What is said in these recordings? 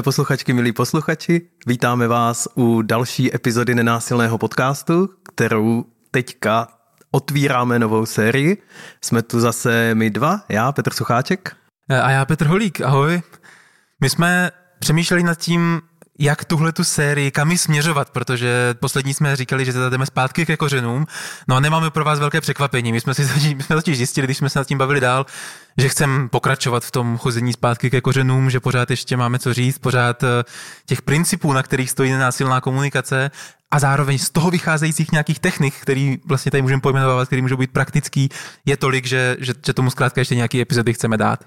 Milé posluchačky, milí posluchači, vítáme vás u další epizody nenásilného podcastu, kterou teďka otvíráme novou sérii. Jsme tu zase my dva, já, Petr Sucháček. A já, Petr Holík, ahoj. My jsme přemýšleli nad tím, jak tuhle tu sérii, kam ji směřovat, protože poslední jsme říkali, že teda jdeme zpátky ke kořenům, no a nemáme pro vás velké překvapení. My jsme si my jsme totiž zjistili, když jsme se nad tím bavili dál, že chceme pokračovat v tom chození zpátky ke kořenům, že pořád ještě máme co říct, pořád eh, těch principů, na kterých stojí nenásilná komunikace a zároveň z toho vycházejících nějakých technik, který vlastně tady můžeme pojmenovat, který můžou být praktický, je tolik, že, že, že tomu zkrátka ještě nějaký epizody chceme dát.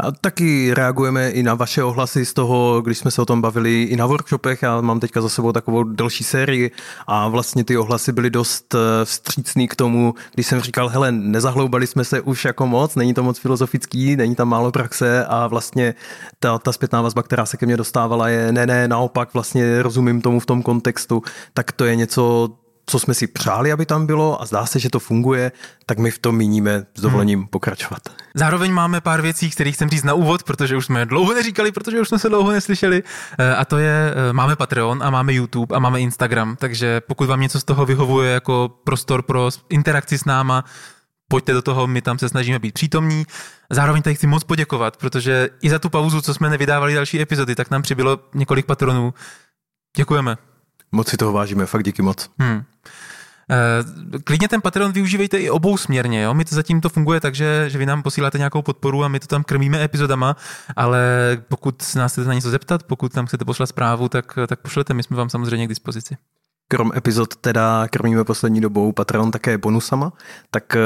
A taky reagujeme i na vaše ohlasy z toho, když jsme se o tom bavili i na workshopech. Já mám teďka za sebou takovou delší sérii a vlastně ty ohlasy byly dost eh, vstřícný k tomu, když jsem říkal, hele, nezahloubali jsme se už jako moc, není to moc filozofický, není tam málo praxe a vlastně ta, ta zpětná vazba, která se ke mně dostávala, je ne, ne, naopak vlastně rozumím tomu v tom kontextu, tak to je něco, co jsme si přáli, aby tam bylo a zdá se, že to funguje, tak my v tom míníme s dovolením hmm. pokračovat. Zároveň máme pár věcí, které chcem říct na úvod, protože už jsme dlouho neříkali, protože už jsme se dlouho neslyšeli. Eh, a to je, eh, máme Patreon a máme YouTube a máme Instagram, takže pokud vám něco z toho vyhovuje jako prostor pro interakci s náma, pojďte do toho, my tam se snažíme být přítomní. Zároveň tady chci moc poděkovat, protože i za tu pauzu, co jsme nevydávali další epizody, tak nám přibylo několik patronů. Děkujeme. Moc si toho vážíme, fakt díky moc. Hmm. Eh, klidně ten Patreon využívejte i obou směrně. Jo? My to zatím to funguje tak, že, že vy nám posíláte nějakou podporu a my to tam krmíme epizodama, ale pokud se nás chcete na něco zeptat, pokud tam chcete poslat zprávu, tak, tak pošlete, my jsme vám samozřejmě k dispozici. Krom epizod teda krmíme poslední dobou Patreon také bonusama, tak eh,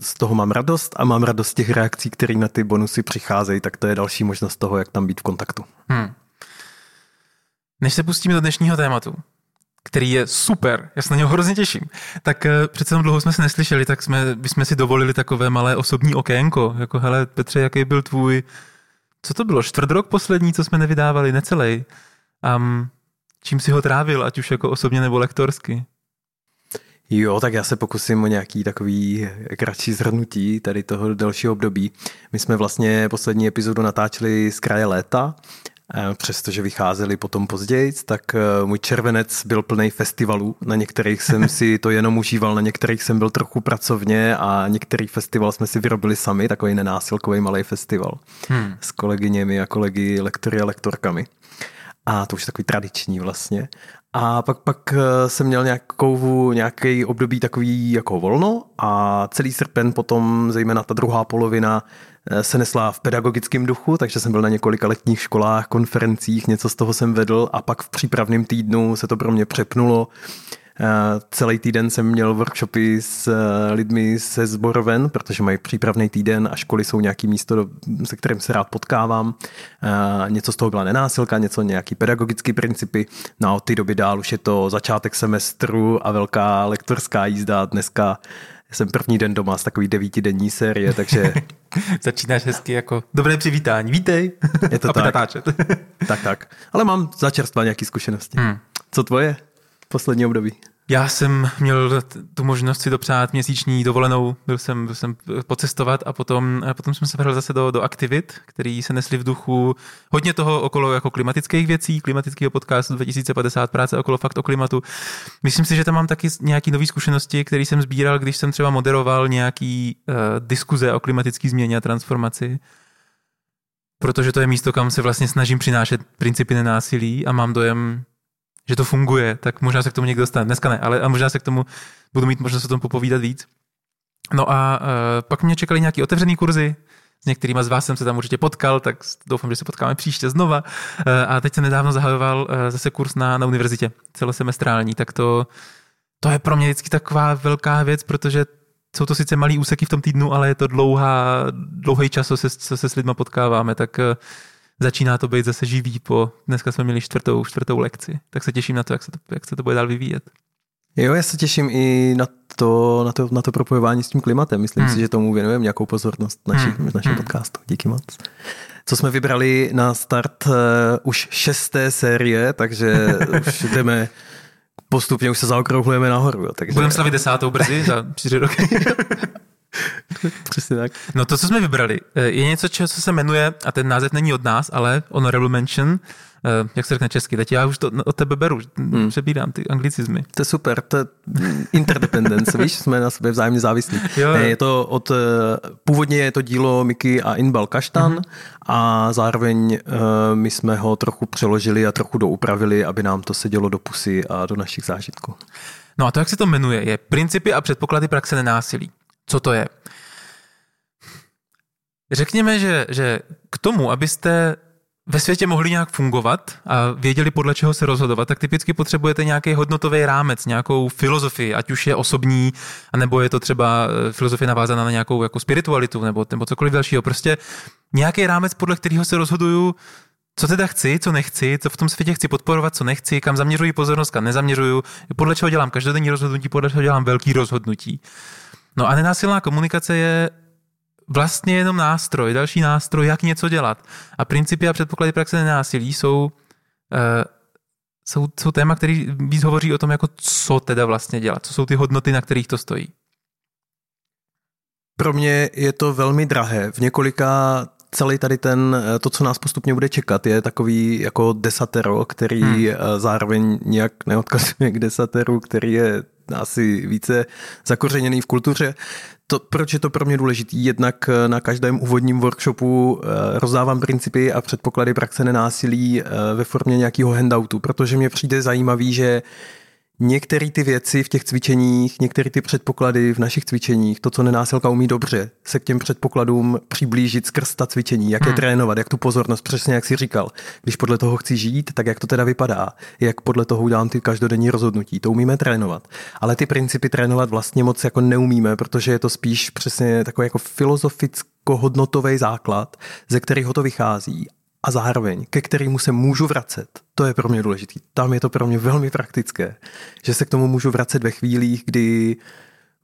z toho mám radost a mám radost z těch reakcí, které na ty bonusy přicházejí, tak to je další možnost toho, jak tam být v kontaktu. Hmm. Než se pustíme do dnešního tématu, který je super, já se na něho hrozně těším, tak uh, přece dlouho jsme se neslyšeli, tak jsme, bychom si dovolili takové malé osobní okénko, jako hele Petře, jaký byl tvůj, co to bylo, čtvrt rok poslední, co jsme nevydávali, necelej. Um, čím si ho trávil, ať už jako osobně nebo lektorsky? Jo, tak já se pokusím o nějaký takový kratší zhrnutí tady toho dalšího období. My jsme vlastně poslední epizodu natáčeli z kraje léta Eh, přestože vycházeli potom později, tak eh, můj červenec byl plný festivalů. Na některých jsem si to jenom užíval, na některých jsem byl trochu pracovně a některý festival jsme si vyrobili sami, takový nenásilkový malý festival hmm. s kolegyněmi a kolegy lektory a lektorkami. A to už je takový tradiční vlastně. A pak, pak eh, jsem měl nějakou, nějaký období takový jako volno a celý srpen potom, zejména ta druhá polovina, Eh, se nesla v pedagogickém duchu, takže jsem byl na několika letních školách, konferencích, něco z toho jsem vedl a pak v přípravném týdnu se to pro mě přepnulo. Celý týden jsem měl workshopy s eh, lidmi se zboroven, protože mají přípravný týden a školy jsou nějaký místo, se kterým se rád potkávám. Něco z toho byla nenásilka, něco nějaký pedagogické principy. No a od té doby dál už je to začátek semestru a velká lektorská jízda. Dneska jsem první den doma z takový devítidenní série, takže... Začínáš hezky jako dobré přivítání, vítej. Je to tak. tak, tak. Ale mám začerstva nějaké zkušenosti. Hmm. Co tvoje poslední období? Já jsem měl tu možnost si dopřát měsíční dovolenou, byl jsem, byl jsem pocestovat a potom, a potom jsem se vrhl zase do, do aktivit, který se nesli v duchu hodně toho okolo jako klimatických věcí, klimatického podcastu 2050, práce okolo fakt o klimatu. Myslím si, že tam mám taky nějaké nové zkušenosti, které jsem sbíral, když jsem třeba moderoval nějaký uh, diskuze o klimatické změně a transformaci protože to je místo, kam se vlastně snažím přinášet principy nenásilí a mám dojem, že to funguje, tak možná se k tomu někdo dostane. Dneska ne, ale a možná se k tomu budu mít možnost o tom popovídat víc. No a uh, pak mě čekali nějaký otevřený kurzy, s některými z vás jsem se tam určitě potkal, tak doufám, že se potkáme příště znova. Uh, a teď jsem nedávno zahajoval uh, zase kurz na, na univerzitě, celosemestrální, tak to, to je pro mě vždycky taková velká věc, protože jsou to sice malý úseky v tom týdnu, ale je to dlouhá, dlouhý čas, co se, co se s lidmi potkáváme, tak uh, začíná to být zase živý po, dneska jsme měli čtvrtou, čtvrtou lekci, tak se těším na to, jak se to, jak se to bude dál vyvíjet. Jo, já se těším i na to, na to, na to propojování s tím klimatem. Myslím hmm. si, že tomu věnujeme nějakou pozornost naši, hmm. našem hmm. podcastu. Díky moc. Co jsme vybrali na start uh, už šesté série, takže už jdeme postupně, už se zaokrouhlujeme nahoru. Takže... Budeme slavit desátou brzy za čtyři roky. Přesně tak. No to, co jsme vybrali, eh, je něco, co se jmenuje, a ten název není od nás, ale Honorable Mention, uh, jak se řekne česky, teď já už to od tebe beru, hmm. přebírám ty anglicizmy. To je super, to je interdependence, víš, jsme na sobě vzájemně závislí. Jo. Ne, je to od, eh, původně je to dílo Miky a Inbal Kaštan hmm. a zároveň my jsme ho trochu přeložili a trochu doupravili, aby nám to sedělo do pusy a do našich zážitků. No a to, jak se to jmenuje, je Principy a předpoklady praxe nenásilí. Co to je? Řekněme, že, že k tomu, abyste ve světě mohli nějak fungovat a věděli, podle čeho se rozhodovat, tak typicky potřebujete nějaký hodnotový rámec, nějakou filozofii, ať už je osobní, anebo je to třeba eh, filozofie navázaná na nějakou jako spiritualitu nebo, nebo cokoliv dalšího. Prostě nějaký rámec, podle kterého se rozhoduju, co teda chci, co nechci, co v tom světě chci podporovat, co nechci, kam zaměřuji pozornost, kam nezaměřuju, podle čeho dělám každodenní rozhodnutí, podle čeho dělám velký rozhodnutí. No a nenásilná komunikace je vlastně jenom nástroj, další nástroj, jak něco dělat. A principy a předpoklady praxe nenásilí jsou, uh, jsou, jsou téma, který víc hovoří o tom, jako co teda vlastně dělat, co jsou ty hodnoty, na kterých to stojí. Pro mě je to velmi drahé. V několika celý tady ten, eh, to, co nás postupně bude čekat, je takový jako desatero, který hmm. Eh, zároveň nějak neodkazuje k desateru, který je asi více zakořeněný v kultuře. To, proč je to pro mě důležitý? Jednak eh, na každém úvodním workshopu rozdávám principy a předpoklady praxe nenásilí ve formě nějakého handoutu, protože mě přijde zajímavý, že některé ty věci v těch cvičeních, některé ty předpoklady v našich cvičeních, to, co nenásilka umí dobře, se k těm předpokladům přiblížit skrz ta cvičení, jak je hmm. trénovat, jak tu pozornost, přesně jak si říkal. Když podle toho chci žít, tak jak to teda vypadá, jak podle toho udělám ty každodenní rozhodnutí, to umíme trénovat. Ale ty principy trénovat vlastně moc jako neumíme, protože je to spíš přesně takový jako filozoficko-hodnotový základ, ze kterého to vychází a zároveň, ke kterému se můžu vracet. To je pro mě důležité. Tam je to pro mě velmi praktické, že se k tomu můžu vracet ve chvílích, kdy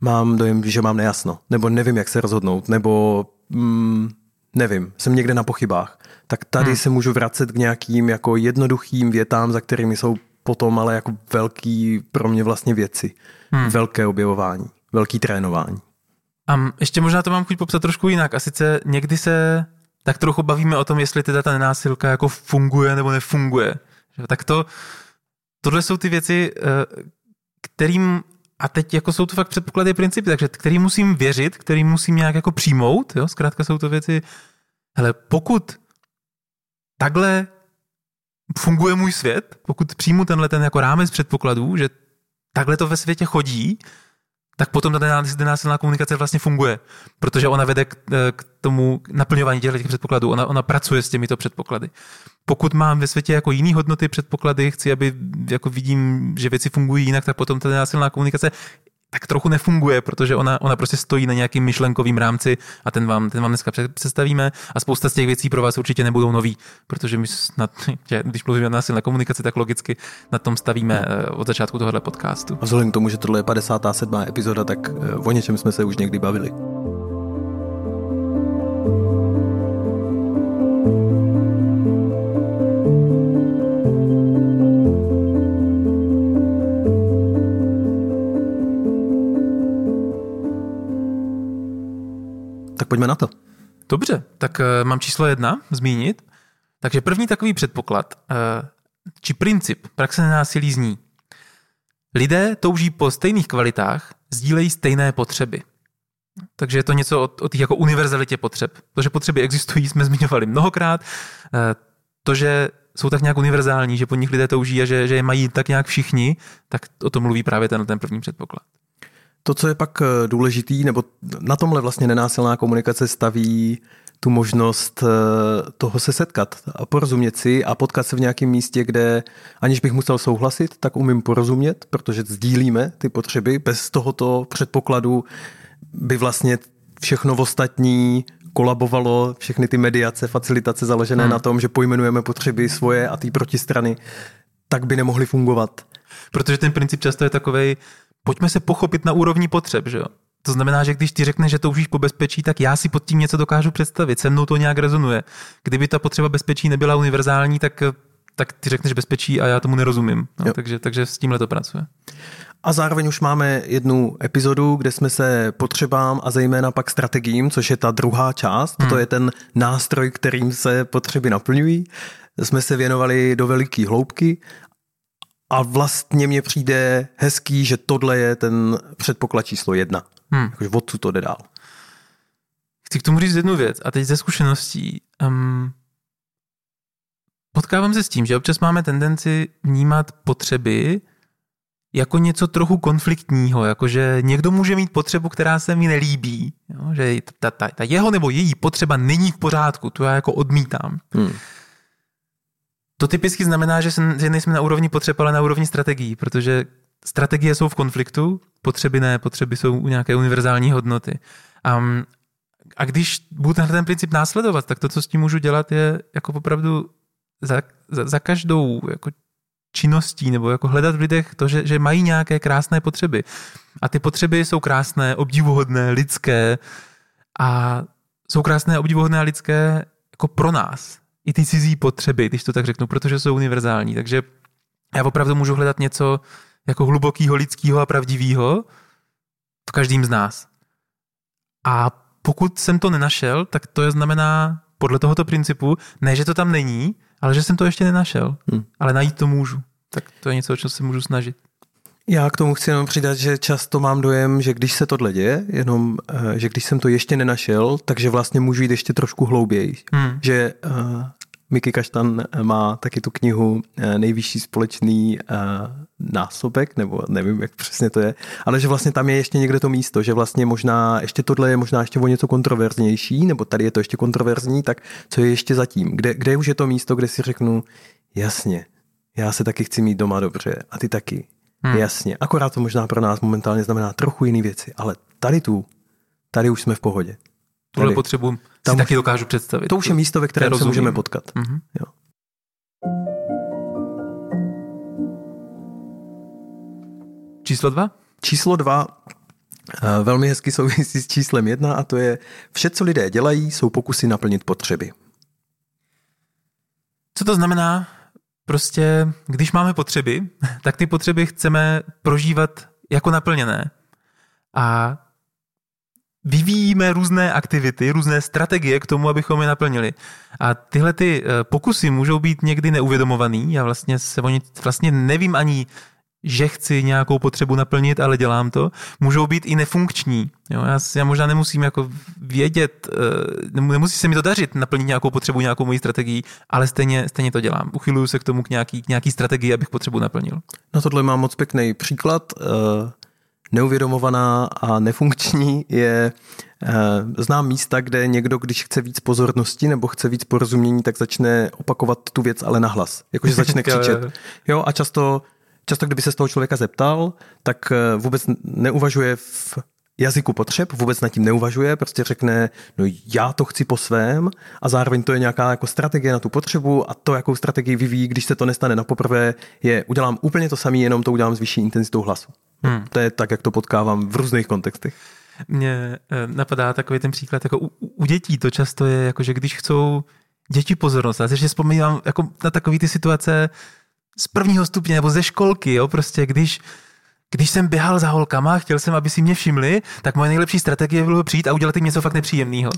mám dojem, že mám nejasno, nebo nevím, jak se rozhodnout, nebo mm, nevím, jsem někde na pochybách. Tak tady hmm. se můžu vracet k nějakým jako jednoduchým větám, za kterými jsou potom ale jako velký pro mě vlastně věci. Hmm. Velké objevování, velký trénování. A ještě možná to mám chuť popsat trošku jinak. A sice někdy se tak trochu bavíme o tom, jestli teda ta nenásilka jako funguje nebo nefunguje. Tak to, tohle jsou ty věci, eh, kterým a teď jako jsou to fakt předpoklady principy, takže který musím věřit, který musím nějak jako přijmout, jo? zkrátka jsou to věci, hele, pokud takhle funguje můj svět, pokud přijmu tenhle ten jako rámec předpokladů, že takhle to ve světě chodí, tak potom ta nenásilná komunikace vlastně funguje, protože ona vede k, eh, k tomu naplňování těch předpokladů, ona, ona pracuje s těmito předpoklady. Pokud mám ve světě jako jiný hodnoty, předpoklady, chci, aby jako vidím, že věci fungují jinak, tak potom ta nenásilná komunikace tak trochu nefunguje, protože ona, ona prostě stojí na nějakým myšlenkovým rámci a ten vám, ten vám dneska představíme a spousta z těch věcí pro vás určitě nebudou nový, protože my snad, když mluvíme o násilné komunikaci, tak logicky na tom stavíme eh, od začátku tohohle podcastu. A vzhledem k tomu, že tohle je 57. epizoda, tak eh, o něčem jsme se už někdy bavili. Tak pojďme na to. Dobře, tak uh, mám číslo jedna zmínit. Takže první takový předpoklad, uh, či princip praxe nenásilí zní. Lidé touží po stejných kvalitách, sdílejí stejné potřeby. Takže je to něco o, o těch jako univerzalitě potřeb. To, že potřeby existují, jsme zmiňovali mnohokrát. Uh, to, že jsou tak nějak univerzální, že po nich lidé touží a že, že je mají tak nějak všichni, tak o tom mluví právě ten, ten první předpoklad. To, co je pak eh, důležitý, nebo na tomhle vlastně nenásilná komunikace staví tu možnost eh, toho se setkat a porozumět si a potkat se v nějakém místě, kde aniž bych musel souhlasit, tak umím porozumět, protože sdílíme ty potřeby. Bez tohoto předpokladu by vlastně všechno v ostatní kolabovalo, všechny ty mediace, facilitace založené hmm. na tom, že pojmenujeme potřeby svoje a ty protistrany, tak by nemohly fungovat. Protože ten princip často je takový, pojďme se pochopit na úrovni potřeb, že jo? To znamená, že když ty řekneš, že toužíš po bezpečí, tak já si pod tím něco dokážu představit. Se mnou to nějak rezonuje. Kdyby ta potřeba bezpečí nebyla univerzální, tak, tak ty řekneš bezpečí a já tomu nerozumím. No, takže, takže s tímhle to pracuje. A zároveň už máme jednu epizodu, kde jsme se potřebám a zejména pak strategiím, což je ta druhá část. Hmm. To je ten nástroj, kterým se potřeby naplňují jsme se věnovali do veliké hloubky a vlastně mně přijde hezký, že tohle je ten předpoklad číslo jedna. Hmm. Jakože odsu to jde dál. Chci k tomu říct jednu věc a teď ze zkušeností. Um, potkávám se s tím, že občas máme tendenci vnímat potřeby jako něco trochu konfliktního, jakože někdo může mít potřebu, která se mi nelíbí, jo? že ta, ta, ta jeho nebo její potřeba není v pořádku, to já jako odmítám. Hmm. To typicky znamená, že, se, že nejsme na úrovni potřeb, ale na úrovni strategií, protože strategie jsou v konfliktu, potřeby ne, potřeby jsou u nějaké univerzální hodnoty. Um, a když budu ten, ten princip následovat, tak to, co s tím můžu dělat, je jako opravdu za, za, za každou jako činností nebo jako hledat v lidech to, že, že mají nějaké krásné potřeby. A ty potřeby jsou krásné, obdivuhodné, lidské a jsou krásné, obdivuhodné a lidské jako pro nás. I ty cizí potřeby, když to tak řeknu, protože jsou univerzální. Takže já opravdu můžu hledat něco jako hlubokého, lidského a pravdivého v každém z nás. A pokud jsem to nenašel, tak to je znamená podle tohoto principu, ne, že to tam není, ale že jsem to ještě nenašel. Hmm. Ale najít to můžu. Tak to je něco, o čem se můžu snažit. Já k tomu chci jenom přidat, že často mám dojem, že když se tohle děje, jenom, eh, že když jsem to ještě nenašel, takže vlastně můžu jít ještě trošku hlouběji. Hmm. Že uh, Miky Kaštan má taky tu knihu uh, Nejvyšší společný uh, násobek, nebo nevím, jak přesně to je, ale že vlastně tam je ještě někde to místo, že vlastně možná ještě tohle je možná ještě o něco kontroverznější, nebo tady je to ještě kontroverzní, tak co je ještě zatím? Kde, kde už je to místo, kde si řeknu, jasně, já se taky chci mít doma dobře a ty taky. Hmm. Jasně, akorát to možná pro nás momentálně znamená trochu jiné věci, ale tady tu, tady už jsme v pohodě. Tuhle potřebu tam si taky dokážu představit. To už je místo, ve kterém se můžeme potkat. Mm-hmm. Jo. Číslo dva? Číslo dva eh, velmi hezky souvisí s číslem jedna a to je vše, co lidé dělají, jsou pokusy naplnit potřeby. Co to znamená? Prostě, když máme potřeby, tak ty potřeby chceme prožívat jako naplněné. A vyvíjíme různé aktivity, různé strategie k tomu, abychom je naplnili. A tyhle ty eh, pokusy můžou být někdy neuvědomovaný. Já vlastně se o vlastně nevím ani, že chci nějakou potřebu naplnit, ale dělám to, můžou být i nefunkční. Jo, já, já možná nemusím jako vědět, eh, nemusí se mi to dařit naplnit nějakou potřebu, nějakou moji strategii, ale stejně, stejně to dělám. Uchyluju se k tomu k nějaký, k nějaký strategii, abych potřebu naplnil. No tohle mám moc pěkný příklad. Eh, neuvědomovaná a nefunkční je eh, Znám místa, kde někdo, když chce víc pozornosti nebo chce víc porozumění, tak začne opakovat tu věc, ale nahlas. Jakože začne křičet. Jo, a často často, kdyby se z toho člověka zeptal, tak eh, vůbec neuvažuje v jazyku potřeb, vůbec nad tím neuvažuje, prostě řekne, no já to chci po svém a zároveň to je nějaká jako strategie na tu potřebu a to, jakou strategii vyvíjí, když se to nestane na poprvé, je udělám úplně to samé, jenom to udělám s vyšší intenzitou hlasu. Hmm. To je tak, jak to potkávám v různých kontextech. Mně eh, napadá takový ten příklad, jako u, u dětí to často je, jako že když chcou děti pozornost, já si vzpomínám jako na takové ty situace, z prvního stupně nebo ze školky, jo, prostě když když jsem běhal za holkama, chtěl jsem, aby si mě všimli, tak moje nejlepší strategie bylo přijít a udělat jim něco fakt nepříjemného.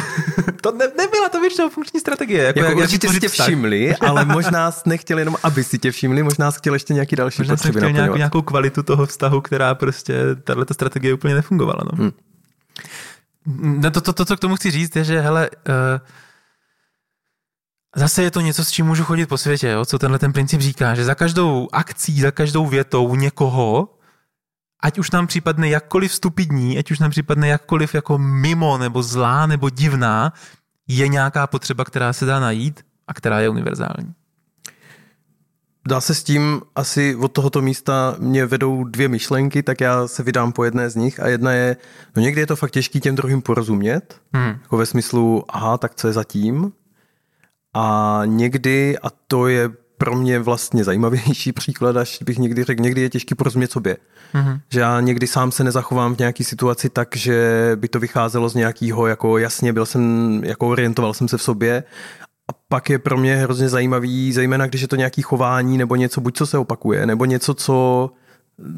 to ne, nebyla to většinou funkční strategie. Jako, jako jak určitě si tě všimli, ale možná jsi nechtěl jenom, aby si tě všimli, možná chtěl ještě nějaký další možná potřeby chtěl nějakou, nějakou kvalitu toho vztahu, která prostě, tahle strategie úplně nefungovala. No. Hmm. No to, to, to, co k tomu chci říct, je, že hele, uh, Zase je to něco, s čím můžu chodit po světě, jo? co tenhle ten princip říká, že za každou akcí, za každou větou někoho, ať už nám připadne jakkoliv stupidní, ať už nám připadne jakkoliv jako mimo nebo zlá nebo divná, je nějaká potřeba, která se dá najít a která je univerzální. Dá se s tím asi od tohoto místa mě vedou dvě myšlenky, tak já se vydám po jedné z nich a jedna je, no někdy je to fakt těžký těm druhým porozumět, hmm. jako ve smyslu, aha, tak co je zatím, a někdy, a to je pro mě vlastně zajímavější příklad, až bych někdy řekl, někdy je těžký porozumět sobě. Mm-hmm. Že já někdy sám se nezachovám v nějaký situaci tak, že by to vycházelo z nějakého, jako jasně byl jsem, jako orientoval jsem se v sobě a pak je pro mě hrozně zajímavý, zejména když je to nějaký chování nebo něco, buď co se opakuje, nebo něco, co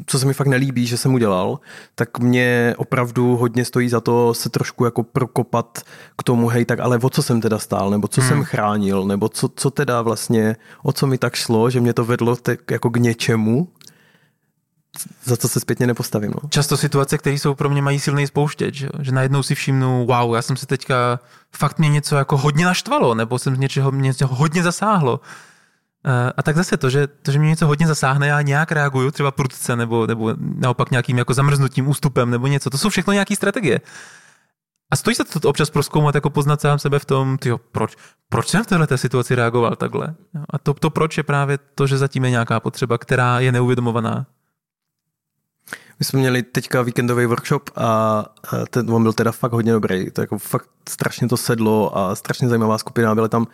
co se mi fakt nelíbí, že jsem udělal, tak mě opravdu hodně stojí za to se trošku jako prokopat k tomu, hej, tak ale o co jsem teda stál, nebo co hmm. jsem chránil, nebo co, co teda vlastně, o co mi tak šlo, že mě to vedlo tak jako k něčemu, za co se zpětně nepostavím. No. Často situace, které jsou pro mě mají silný spouštěč, že, že najednou si všimnu, wow, já jsem se teďka, fakt mě něco jako hodně naštvalo, nebo jsem z něčeho, mě něco hodně zasáhlo. A tak zase to, že, to, že mě něco hodně zasáhne, já nějak reaguju, třeba prudce, nebo, nebo naopak nějakým jako zamrznutím, ústupem, nebo něco. To jsou všechno nějaké strategie. A stojí se to občas proskoumat, jako poznat sám sebe v tom, tyjo, proč, proč jsem v této situaci reagoval takhle. A to, to proč je právě to, že zatím je nějaká potřeba, která je neuvědomovaná. My jsme měli teďka víkendový workshop a ten on byl teda fakt hodně dobrý. To jako fakt strašně to sedlo a strašně zajímavá skupina. Byly tam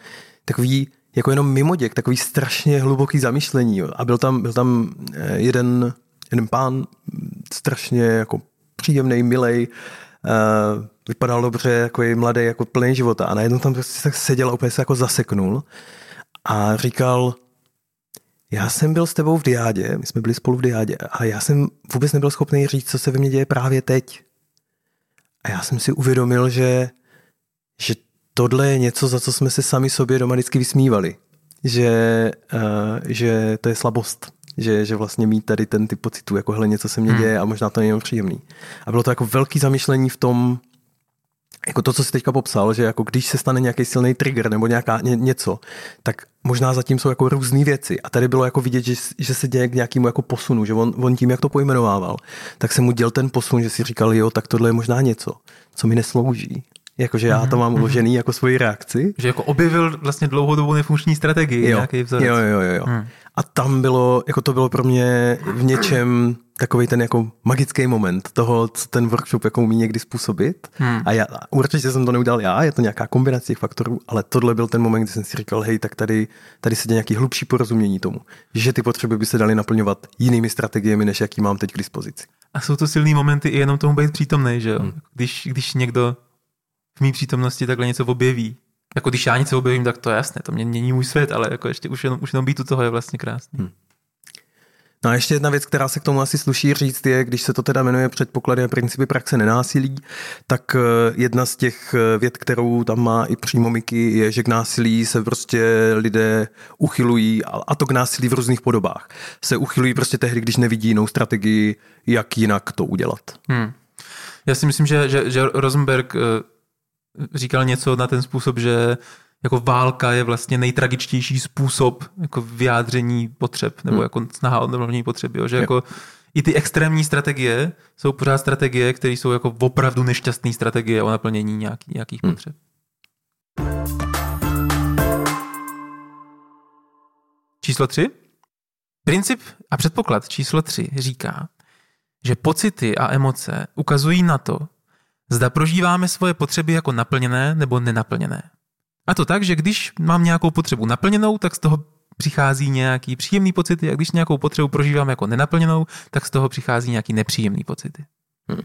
takový jako jenom mimoděk, takový strašně hluboký zamýšlení. A byl tam, byl tam eh, jeden, jeden pán, strašně jako příjemný, milej, uh, vypadal dobře, jako je mladý, jako plný života. A najednou tam prostě tak seděl a úplně se jako zaseknul a říkal, já jsem byl s tebou v diádě, my jsme byli spolu v diádě a já jsem vůbec nebyl schopný říct, co se ve mně děje právě teď. A já jsem si uvědomil, že, že tohle je něco, za co jsme se sami sobě doma vždycky vysmívali. Že, uh, že to je slabost. Že, že vlastně mít tady ten typ pocitu, jako hele, něco se mně hmm. děje a možná to není příjemný. A bylo to jako velký zamýšlení v tom, jako to, co jsi teďka popsal, že jako když se stane nějaký silný trigger nebo nějaká ně, něco, tak možná zatím jsou jako různé věci. A tady bylo jako vidět, že, že se děje k nějakému jako posunu, že on, on tím, jak to pojmenovával, tak se mu děl ten posun, že si říkal, jo, tak tohle je možná něco, co mi neslouží. Jakože já to mhm, mám mhm. uložený jako svoji reakci. Že jako objevil vlastně dlouhodobou nefunkční strategii, jo. nějaký vzorec. Jo, jo, jo. jo. Hmm. A tam bylo, jako to bylo pro mě v něčem takový ten jako magický moment toho, co ten workshop jako umí někdy způsobit. Hmm. A já určitě jsem to neudělal já, je to nějaká kombinace těch faktorů, ale tohle byl ten moment, kdy jsem si říkal, hej, tak tady, tady se děje nějaký hlubší porozumění tomu, že ty potřeby by se daly naplňovat jinými strategiemi, než jaký mám teď k dispozici. A jsou to silné momenty i jenom tomu být přítomný, že jo? Hmm. Když, když někdo v mý přítomnosti takhle něco objeví. Jako když já něco objevím, tak to je jasné, to mě mění můj svět, ale jako ještě už jenom, už jenom být u toho je vlastně krásný. Hmm. No a ještě jedna věc, která se k tomu asi sluší říct, je, když se to teda jmenuje předpoklady a principy praxe nenásilí, tak eh, jedna z těch eh, věd, kterou tam má i přímo Miky, je, že k násilí se prostě lidé uchylují, a to k násilí v různých podobách. Se uchylují prostě tehdy, když nevidí jinou strategii, jak jinak to udělat. Hmm. Já si myslím, že, že, že Rosenberg eh, říkal něco na ten způsob, že jako válka je vlastně nejtragičtější způsob jako vyjádření potřeb, nebo hmm. jako snaha o naplnění potřeby. Jo? Že jako i ty extrémní strategie jsou pořád strategie, které jsou jako opravdu nešťastné strategie o naplnění nějaký, nějakých hmm. potřeb. Číslo tři. Princip a předpoklad číslo tři říká, že pocity a emoce ukazují na to, zda prožíváme svoje potřeby jako naplněné nebo nenaplněné. A to tak, že když mám nějakou potřebu naplněnou, tak z toho přichází nějaký příjemný pocity a když nějakou potřebu prožívám jako nenaplněnou, tak z toho přichází nějaký nepříjemný pocity. Hmm.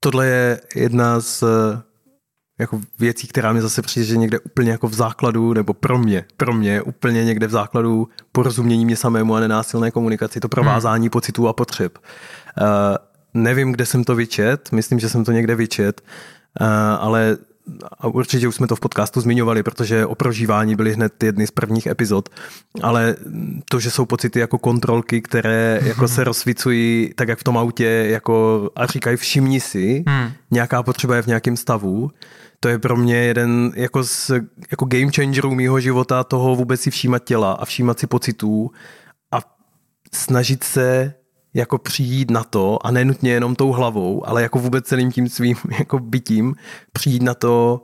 Tohle je jedna z jako věcí, která mi zase přijde, že někde úplně jako v základu, nebo pro mě, pro mě úplně někde v základu porozumění mě samému a nenásilné komunikaci, to provázání hmm. pocitů a potřeb. Uh, nevím, kde jsem to vyčet, myslím, že jsem to někde vyčet, uh, ale a určitě už jsme to v podcastu zmiňovali, protože o prožívání byly hned jedny z prvních epizod, ale to, že jsou pocity jako kontrolky, které jako se rozsvicují tak jak v tom autě jako a říkají všimni si, hmm. nějaká potřeba je v nějakém stavu, to je pro mě jeden jako, z, jako game changerů mýho života toho vůbec si všímat těla a všímat si pocitů a snažit se jako přijít na to a nenutně jenom tou hlavou, ale jako vůbec celým tím svým jako bytím přijít na to,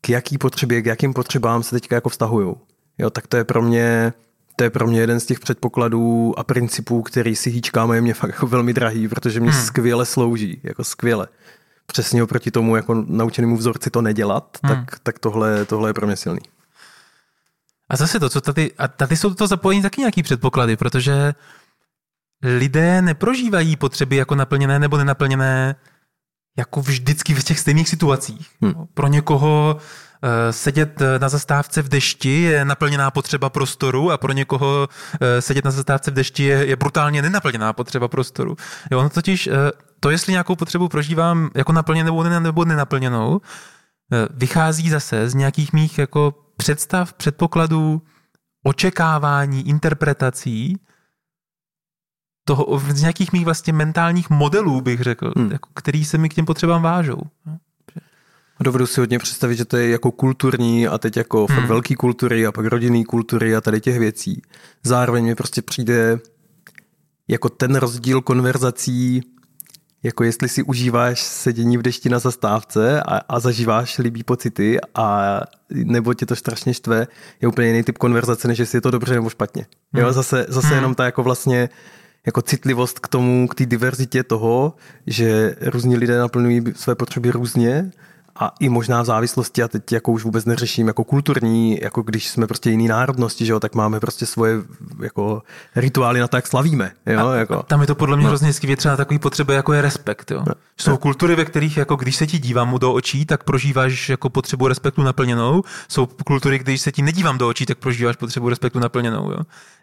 k jaký potřebě, k jakým potřebám se teďka jako vztahujou. Jo, tak to je pro mě to je pro mě jeden z těch předpokladů a principů, který si hýčkáme, je mě fakt jako velmi drahý, protože mě hmm. skvěle slouží, jako skvěle. Přesně oproti tomu jako naučenému vzorci to nedělat, hmm. tak, tak tohle, tohle je pro mě silný. A zase to, co tady, a tady jsou to zapojení taky nějaký předpoklady, protože lidé neprožívají potřeby jako naplněné nebo nenaplněné jako vždycky v těch stejných situacích. Hmm. Pro někoho sedět na zastávce v dešti je naplněná potřeba prostoru a pro někoho sedět na zastávce v dešti je, je brutálně nenaplněná potřeba prostoru. Jo, ono totiž to, jestli nějakou potřebu prožívám jako naplněnou nebo nenaplněnou, vychází zase z nějakých mých jako představ, předpokladů, očekávání, interpretací, toho, z nějakých mých vlastně mentálních modelů, bych řekl, hmm. jako, který se mi k těm potřebám vážou. No. Dovedu si hodně představit, že to je jako kulturní a teď jako hmm. velký kultury a pak rodinný kultury a tady těch věcí. Zároveň mi prostě přijde jako ten rozdíl konverzací jako jestli si užíváš sedění v dešti na zastávce a, a zažíváš líbí pocity a nebo tě to strašně štve, je úplně jiný typ konverzace, než jestli je to dobře nebo špatně. Jo, hmm. zase, zase hmm. jenom ta jako vlastně jako citlivost k tomu, k té diverzitě toho, že různí lidé naplňují své potřeby různě a i možná v závislosti, a teď jako už vůbec neřeším jako kulturní, jako když jsme prostě jiný národnosti, že jo, tak máme prostě svoje jako rituály na to, jak slavíme. Jo, a, jako. tam je to podle mě no. hrozně hezky většina takový potřeby, jako je respekt. Jo. No. Jsou no. kultury, ve kterých jako když se ti dívám do očí, tak prožíváš jako potřebu respektu naplněnou. Jsou kultury, když se ti nedívám do očí, tak prožíváš potřebu respektu naplněnou. Jo.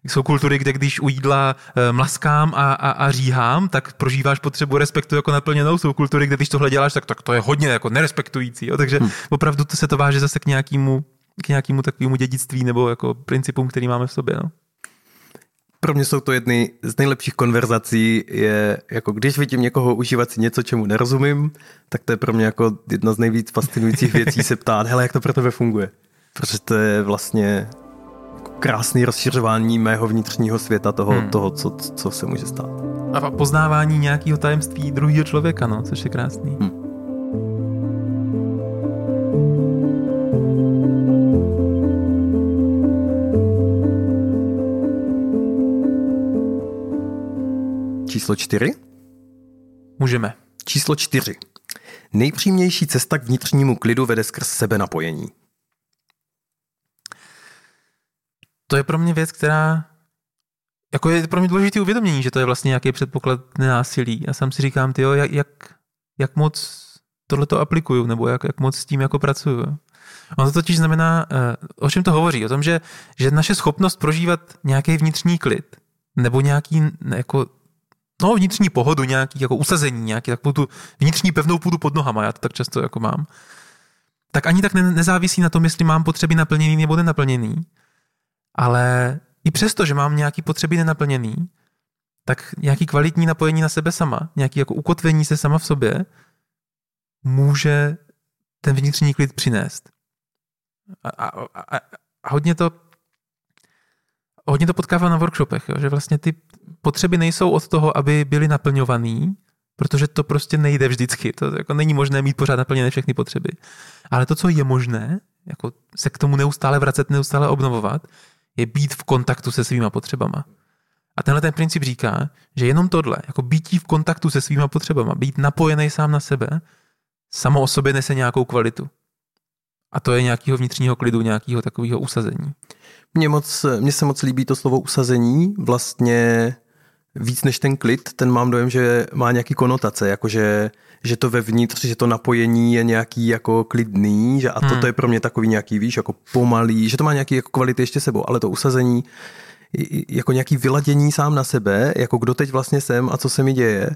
Jsou kultury, kde když u jídla e, mlaskám a, a, a říhám, tak prožíváš potřebu respektu jako naplněnou. Jsou kultury, kde když tohle děláš, tak, tak to je hodně jako nerespektu respektující. Jo? Takže hmm. opravdu to se to váže zase k nějakému, k nějakému takovému dědictví nebo jako principům, který máme v sobě. No? Pro mě jsou to jedny z nejlepších konverzací, je jako když vidím někoho užívat si něco, čemu nerozumím, tak to je pro mě jako jedna z nejvíc fascinujících věcí se ptát, hele, jak to pro tebe funguje. Protože to je vlastně krásný rozšiřování mého vnitřního světa, toho, hmm. toho co, co se může stát. A poznávání nějakého tajemství druhého člověka, no, což je krásný. Hmm. Číslo čtyři? Můžeme. Číslo čtyři. Nejpřímější cesta k vnitřnímu klidu vede skrz sebe napojení. To je pro mě věc, která jako je pro mě důležité uvědomění, že to je vlastně nějaký předpoklad nenásilí. A sám si říkám, tyjo, jak, jak, jak moc tohle to aplikuju, nebo jak, jak moc s tím jako pracuju. Ono to totiž znamená, eh, o čem to hovoří? O tom, že, že naše schopnost prožívat nějaký vnitřní klid, nebo nějaký jako no, vnitřní pohodu, nějaký jako usazení, nějaký takovou tu vnitřní pevnou půdu pod nohama, já to tak často jako mám, tak ani tak ne, nezávisí na tom, jestli mám potřeby naplněný nebo nenaplněný, ale i přesto, že mám nějaký potřeby nenaplněný, tak nějaký kvalitní napojení na sebe sama, nějaký jako ukotvení se sama v sobě, může ten vnitřní klid přinést. A, a, a, a hodně to hodně to potkává na workshopech, jo, že vlastně ty potřeby nejsou od toho, aby byly naplňovaný, protože to prostě nejde vždycky. To jako není možné mít pořád naplněné všechny potřeby. Ale to, co je možné, jako se k tomu neustále vracet, neustále obnovovat, je být v kontaktu se svýma potřebama. A tenhle ten princip říká, že jenom tohle, jako býtí v kontaktu se svýma potřebama, být napojený sám na sebe, samo o sobě nese nějakou kvalitu. A to je nějakého vnitřního klidu, nějakého takového usazení. Mně, moc, mně se moc líbí to slovo usazení, vlastně víc než ten klid, ten mám dojem, že má nějaký konotace, jakože že to vevnitř, že to napojení je nějaký jako klidný, že a to, hmm. to je pro mě takový nějaký, víš, jako pomalý, že to má nějaký jako kvality ještě sebou, ale to usazení jako nějaký vyladění sám na sebe, jako kdo teď vlastně jsem a co se mi děje,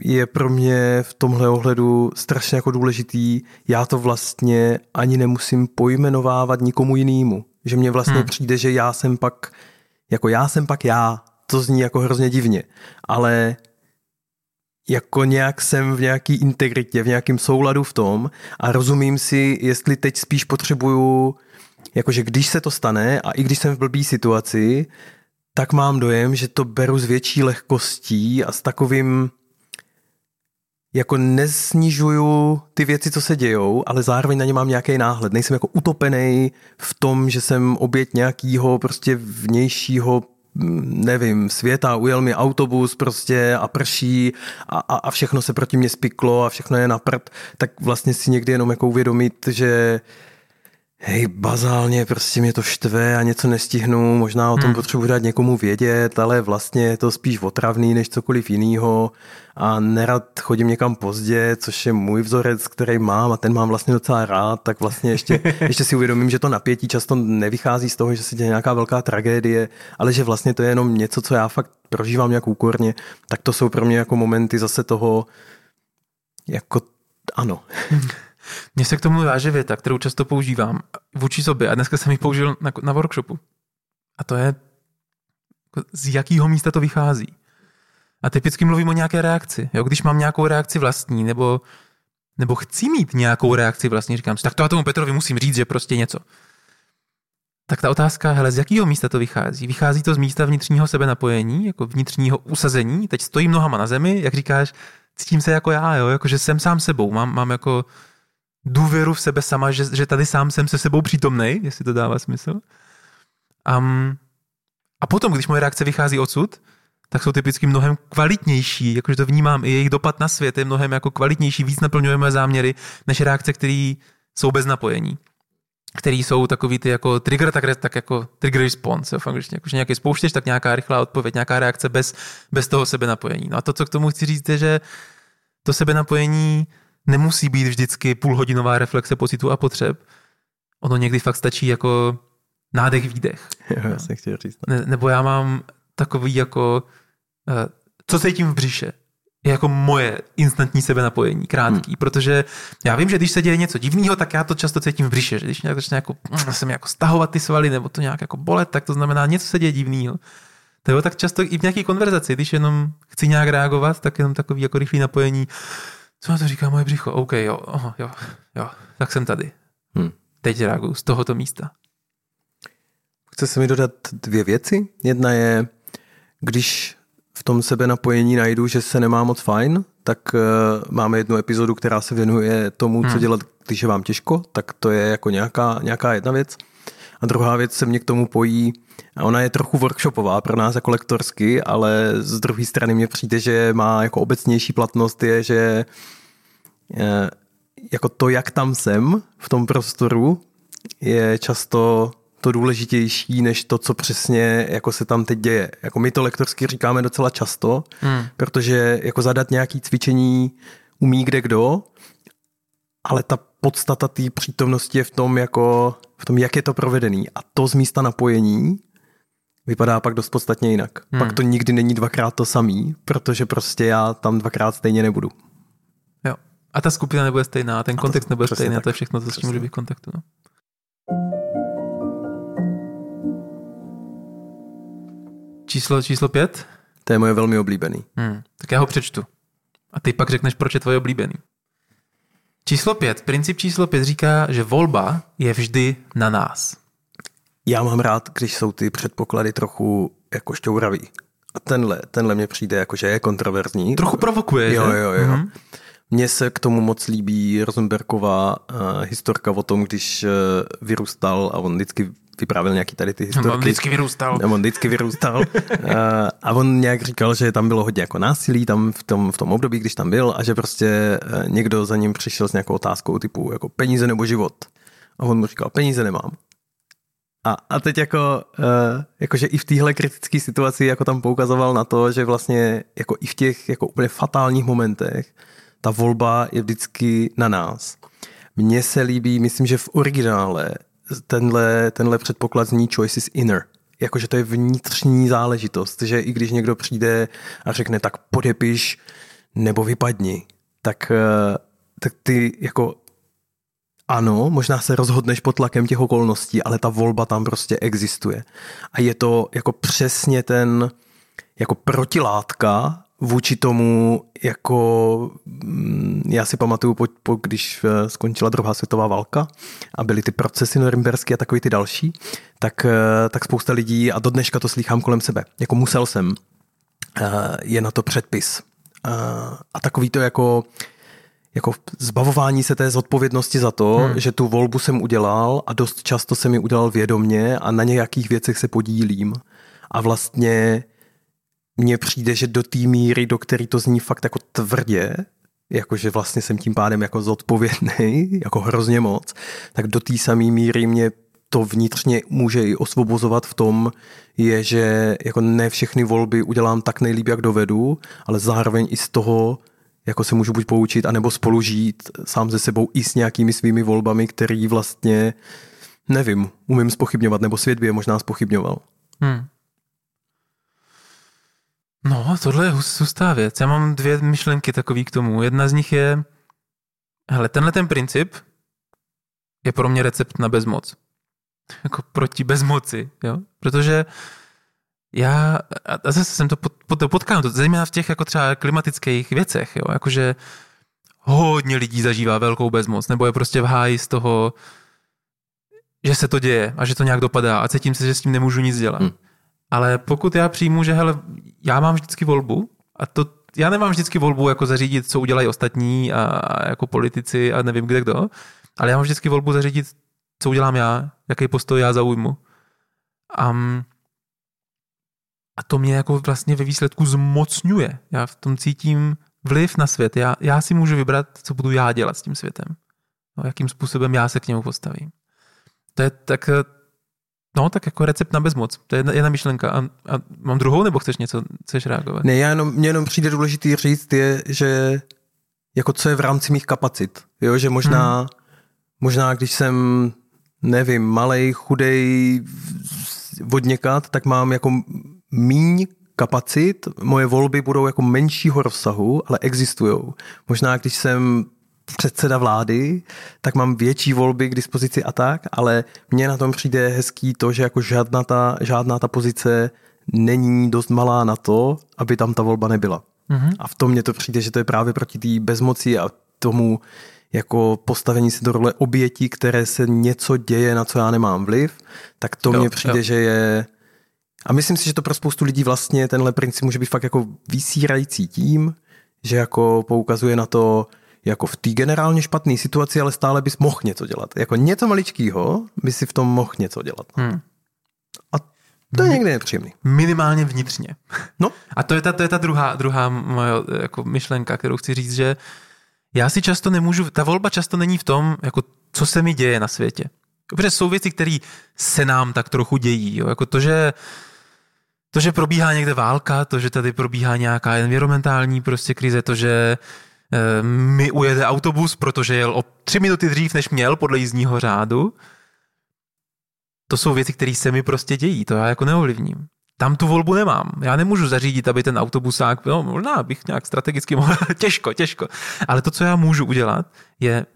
je pro mě v tomhle ohledu strašně jako důležitý. Já to vlastně ani nemusím pojmenovávat nikomu jinému. Že mně vlastně hmm. přijde, že já jsem pak, jako já jsem pak já. To zní jako hrozně divně. Ale jako nějak jsem v nějaký integritě, v nějakém souladu v tom a rozumím si, jestli teď spíš potřebuju jakože když se to stane a i když jsem v blbý situaci, tak mám dojem, že to beru s větší lehkostí a s takovým jako nesnižuju ty věci, co se dějou, ale zároveň na ně mám nějaký náhled. Nejsem jako utopený v tom, že jsem oběť nějakého prostě vnějšího nevím, světa, ujel mi autobus prostě a prší a, a, a všechno se proti mě spiklo a všechno je na prd, tak vlastně si někdy jenom jako uvědomit, že hej, bazálně prostě mě to štve a něco nestihnu, možná o tom hmm. potřebuji dát někomu vědět, ale vlastně je to spíš otravný než cokoliv jiného a nerad chodím někam pozdě, což je můj vzorec, který mám a ten mám vlastně docela rád, tak vlastně ještě, ještě si uvědomím, že to napětí často nevychází z toho, že se děje nějaká velká tragédie, ale že vlastně to je jenom něco, co já fakt prožívám nějak úkorně, tak to jsou pro mě jako momenty zase toho, jako ano. Mně se k tomu váže věta, kterou často používám vůči sobě a dneska jsem ji použil na, na workshopu. A to je, z jakého místa to vychází. A typicky mluvím o nějaké reakci. Jo? Když mám nějakou reakci vlastní, nebo, nebo chci mít nějakou reakci vlastní, říkám si, tak to já tomu Petrovi musím říct, že prostě něco. Tak ta otázka, hele, z jakého místa to vychází? Vychází to z místa vnitřního sebe napojení, jako vnitřního usazení. Teď stojím nohama na zemi, jak říkáš, cítím se jako já, jo? Jako, že jsem sám sebou. Mám, mám jako důvěru v sebe sama, že, že tady sám jsem se sebou přítomnej, jestli to dává smysl. Um, a potom, když moje reakce vychází odsud, tak jsou typicky mnohem kvalitnější, jakože to vnímám, i jejich dopad na svět je mnohem jako kvalitnější, víc naplňuje moje záměry, než reakce, které jsou bez napojení který jsou takový ty jako trigger, tak, tak jako trigger response, v angličtině, jakože nějaký spouštěš, tak nějaká rychlá odpověď, nějaká reakce bez, bez toho sebe napojení. No a to, co k tomu chci říct, je, že to sebe napojení nemusí být vždycky půlhodinová reflexe pocitů a potřeb. Ono někdy fakt stačí jako nádech, výdech. Jo, já jsem chtěl říct. Ne, nebo já mám takový jako, uh, co cítím v břiše, je jako moje instantní sebe napojení, krátký, hmm. protože já vím, že když se děje něco divného, tak já to často cítím v břiše, že když nějak začne jako, mm, se mi jako stahovat ty svaly nebo to nějak jako bolet, tak to znamená něco se děje divného. To je tak často i v nějaké konverzaci, když jenom chci nějak reagovat, tak jenom takový jako rychlý napojení, co na to říká moje břicho? OK, jo, oh, jo, jo, tak jsem tady. Hmm. Teď reaguju z tohoto místa. Chce se mi dodat dvě věci. Jedna je, když v tom sebe napojení najdu, že se nemá moc fajn, tak uh, máme jednu epizodu, která se věnuje tomu, hmm. co dělat, když je vám těžko, tak to je jako nějaká, nějaká jedna věc. A druhá věc se mě k tomu pojí, a ona je trochu workshopová pro nás jako lektorsky, ale z druhé strany mě přijde, že má jako obecnější platnost je, že jako to, jak tam jsem v tom prostoru, je často to důležitější, než to, co přesně jako se tam teď děje. Jako my to lektorsky říkáme docela často, hmm. protože jako zadat nějaký cvičení umí kde kdo, ale ta podstata té přítomnosti je v tom, jako, v tom, jak je to provedený. A to z místa napojení vypadá pak dost podstatně jinak. Hmm. Pak to nikdy není dvakrát to samý, protože prostě já tam dvakrát stejně nebudu. Jo. A ta skupina nebude stejná, ten kontext nebude stejný, tak. a to je všechno, co s tím může být v kontaktu. No. Číslo, číslo pět? To je moje velmi oblíbený. Hmm. Tak já ho přečtu. A ty pak řekneš, proč je tvoje oblíbený. Číslo pět. Princip číslo pět říká, že volba je vždy na nás. Já mám rád, když jsou ty předpoklady trochu jako šťouravý. A tenhle, tenhle mě přijde jako, že je kontroverzní. Trochu provokuje, jo, že? Jo, jo, mm-hmm. Mně se k tomu moc líbí Rosenbergová uh, historka o tom, když uh, vyrůstal a on vždycky vyprávěl nějaký tady ty historky. On vždycky vyrůstal. On vždycky vyrůstal. uh, a on nějak říkal, že tam bylo hodně jako násilí tam v tom, v tom období, když tam byl a že prostě někdo za ním přišel s nějakou otázkou typu jako peníze nebo život. A on mu říkal, peníze nemám. A, a teď jako, uh, jakože i v téhle kritické situaci jako tam poukazoval na to, že vlastně jako i v těch jako úplně fatálních momentech ta volba je vždycky na nás. Mně se líbí, myslím, že v originále tenhle, tenhle předpoklad zní choice is inner. Jakože to je vnitřní záležitost, že i když někdo přijde a řekne tak podepiš nebo vypadni, tak, eh, tak ty jako ano, možná se rozhodneš pod tlakem těch okolností, ale ta volba tam prostě existuje. A je to jako přesně ten jako protilátka vůči tomu, jako mm, já si pamatuju, po, po, když eh, skončila druhá světová válka a byly ty procesy norimberské a takový ty další, tak, eh, tak spousta lidí, a do dneška to slýchám kolem sebe, jako musel jsem, eh, je na to předpis. A takový to jako jako zbavování se té zodpovědnosti za to, hmm. že tu volbu jsem udělal a dost často jsem ji udělal vědomně a na nějakých věcech se podílím. A vlastně mně přijde, že do té míry, do který to zní fakt jako tvrdě, jakože vlastně jsem tím pádem jako zodpovědný, jako hrozně moc, tak do té samé míry mě to vnitřně může i osvobozovat v tom, je, že jako ne všechny volby udělám tak nejlíp, jak dovedu, ale zároveň i z toho jako se můžu buď poučit, anebo spolužít sám se sebou i s nějakými svými volbami, který vlastně, nevím, umím spochybňovat, nebo svět by je možná spochybňoval. Hmm. No, tohle je hustá věc. Já mám dvě myšlenky takový k tomu. Jedna z nich je, hele, tenhle ten princip je pro mě recept na bezmoc. Jako proti bezmoci, jo? Protože já, a zase jsem to, pod, pod, potkám, to zejména v těch jako třeba klimatických věcech, jo? jakože hodně lidí zažívá velkou bezmoc, nebo je prostě v háji z toho, že se to děje a že to nějak dopadá a cítím se, že s tím nemůžu nic dělat. Hmm. Ale pokud já přijmu, že hele, já mám vždycky volbu a to já nemám vždycky volbu jako zařídit, co udělají ostatní a, a jako politici a nevím kde kdo, ale já mám vždycky volbu zařídit, co udělám já, jaký postoj já zaujmu. Um, a to mě jako vlastně ve výsledku zmocňuje. Já v tom cítím vliv na svět. Já, já si můžu vybrat, co budu já dělat s tím světem. No, jakým způsobem já se k němu postavím. To je tak, no, tak jako recept na bezmoc. To je jedna, jedna myšlenka. A, a mám druhou, nebo chceš něco, chceš reagovat? Ne, já jenom, mě jenom přijde důležitý říct, je, že jako co je v rámci mých kapacit. Jo, že možná, hmm. možná když jsem, nevím, malej, chudej, vodněkat, tak mám jako míň kapacit, moje volby budou jako menšího rozsahu, ale existují. Možná když jsem předseda vlády, tak mám větší volby k dispozici a tak, ale mně na tom přijde hezký to, že jako žádná ta, žádná ta pozice není dost malá na to, aby tam ta volba nebyla. Mm-hmm. A v tom mně to přijde, že to je právě proti té bezmoci a tomu jako postavení se do role obětí, které se něco děje, na co já nemám vliv, tak to mně přijde, jo. že je a myslím si, že to pro spoustu lidí vlastně tenhle princip může být fakt jako vysírající tím, že jako poukazuje na to, jako v té generálně špatné situaci, ale stále bys mohl něco dělat. Jako něco maličkého by si v tom mohl něco dělat. Hmm. A to je někdy nepříjemný. Minimálně vnitřně. No. A to je ta, to je ta druhá, druhá moje jako myšlenka, kterou chci říct, že já si často nemůžu, ta volba často není v tom, jako co se mi děje na světě. Protože jsou věci, které se nám tak trochu dějí. Jo? Jako to, že to, že probíhá někde válka, to, že tady probíhá nějaká environmentální prostě krize, to, že mi ujede autobus, protože jel o tři minuty dřív, než měl podle jízdního řádu, to jsou věci, které se mi prostě dějí, to já jako neovlivním. Tam tu volbu nemám. Já nemůžu zařídit, aby ten autobusák, no možná bych nějak strategicky mohl, těžko, těžko. Ale to, co já můžu udělat, je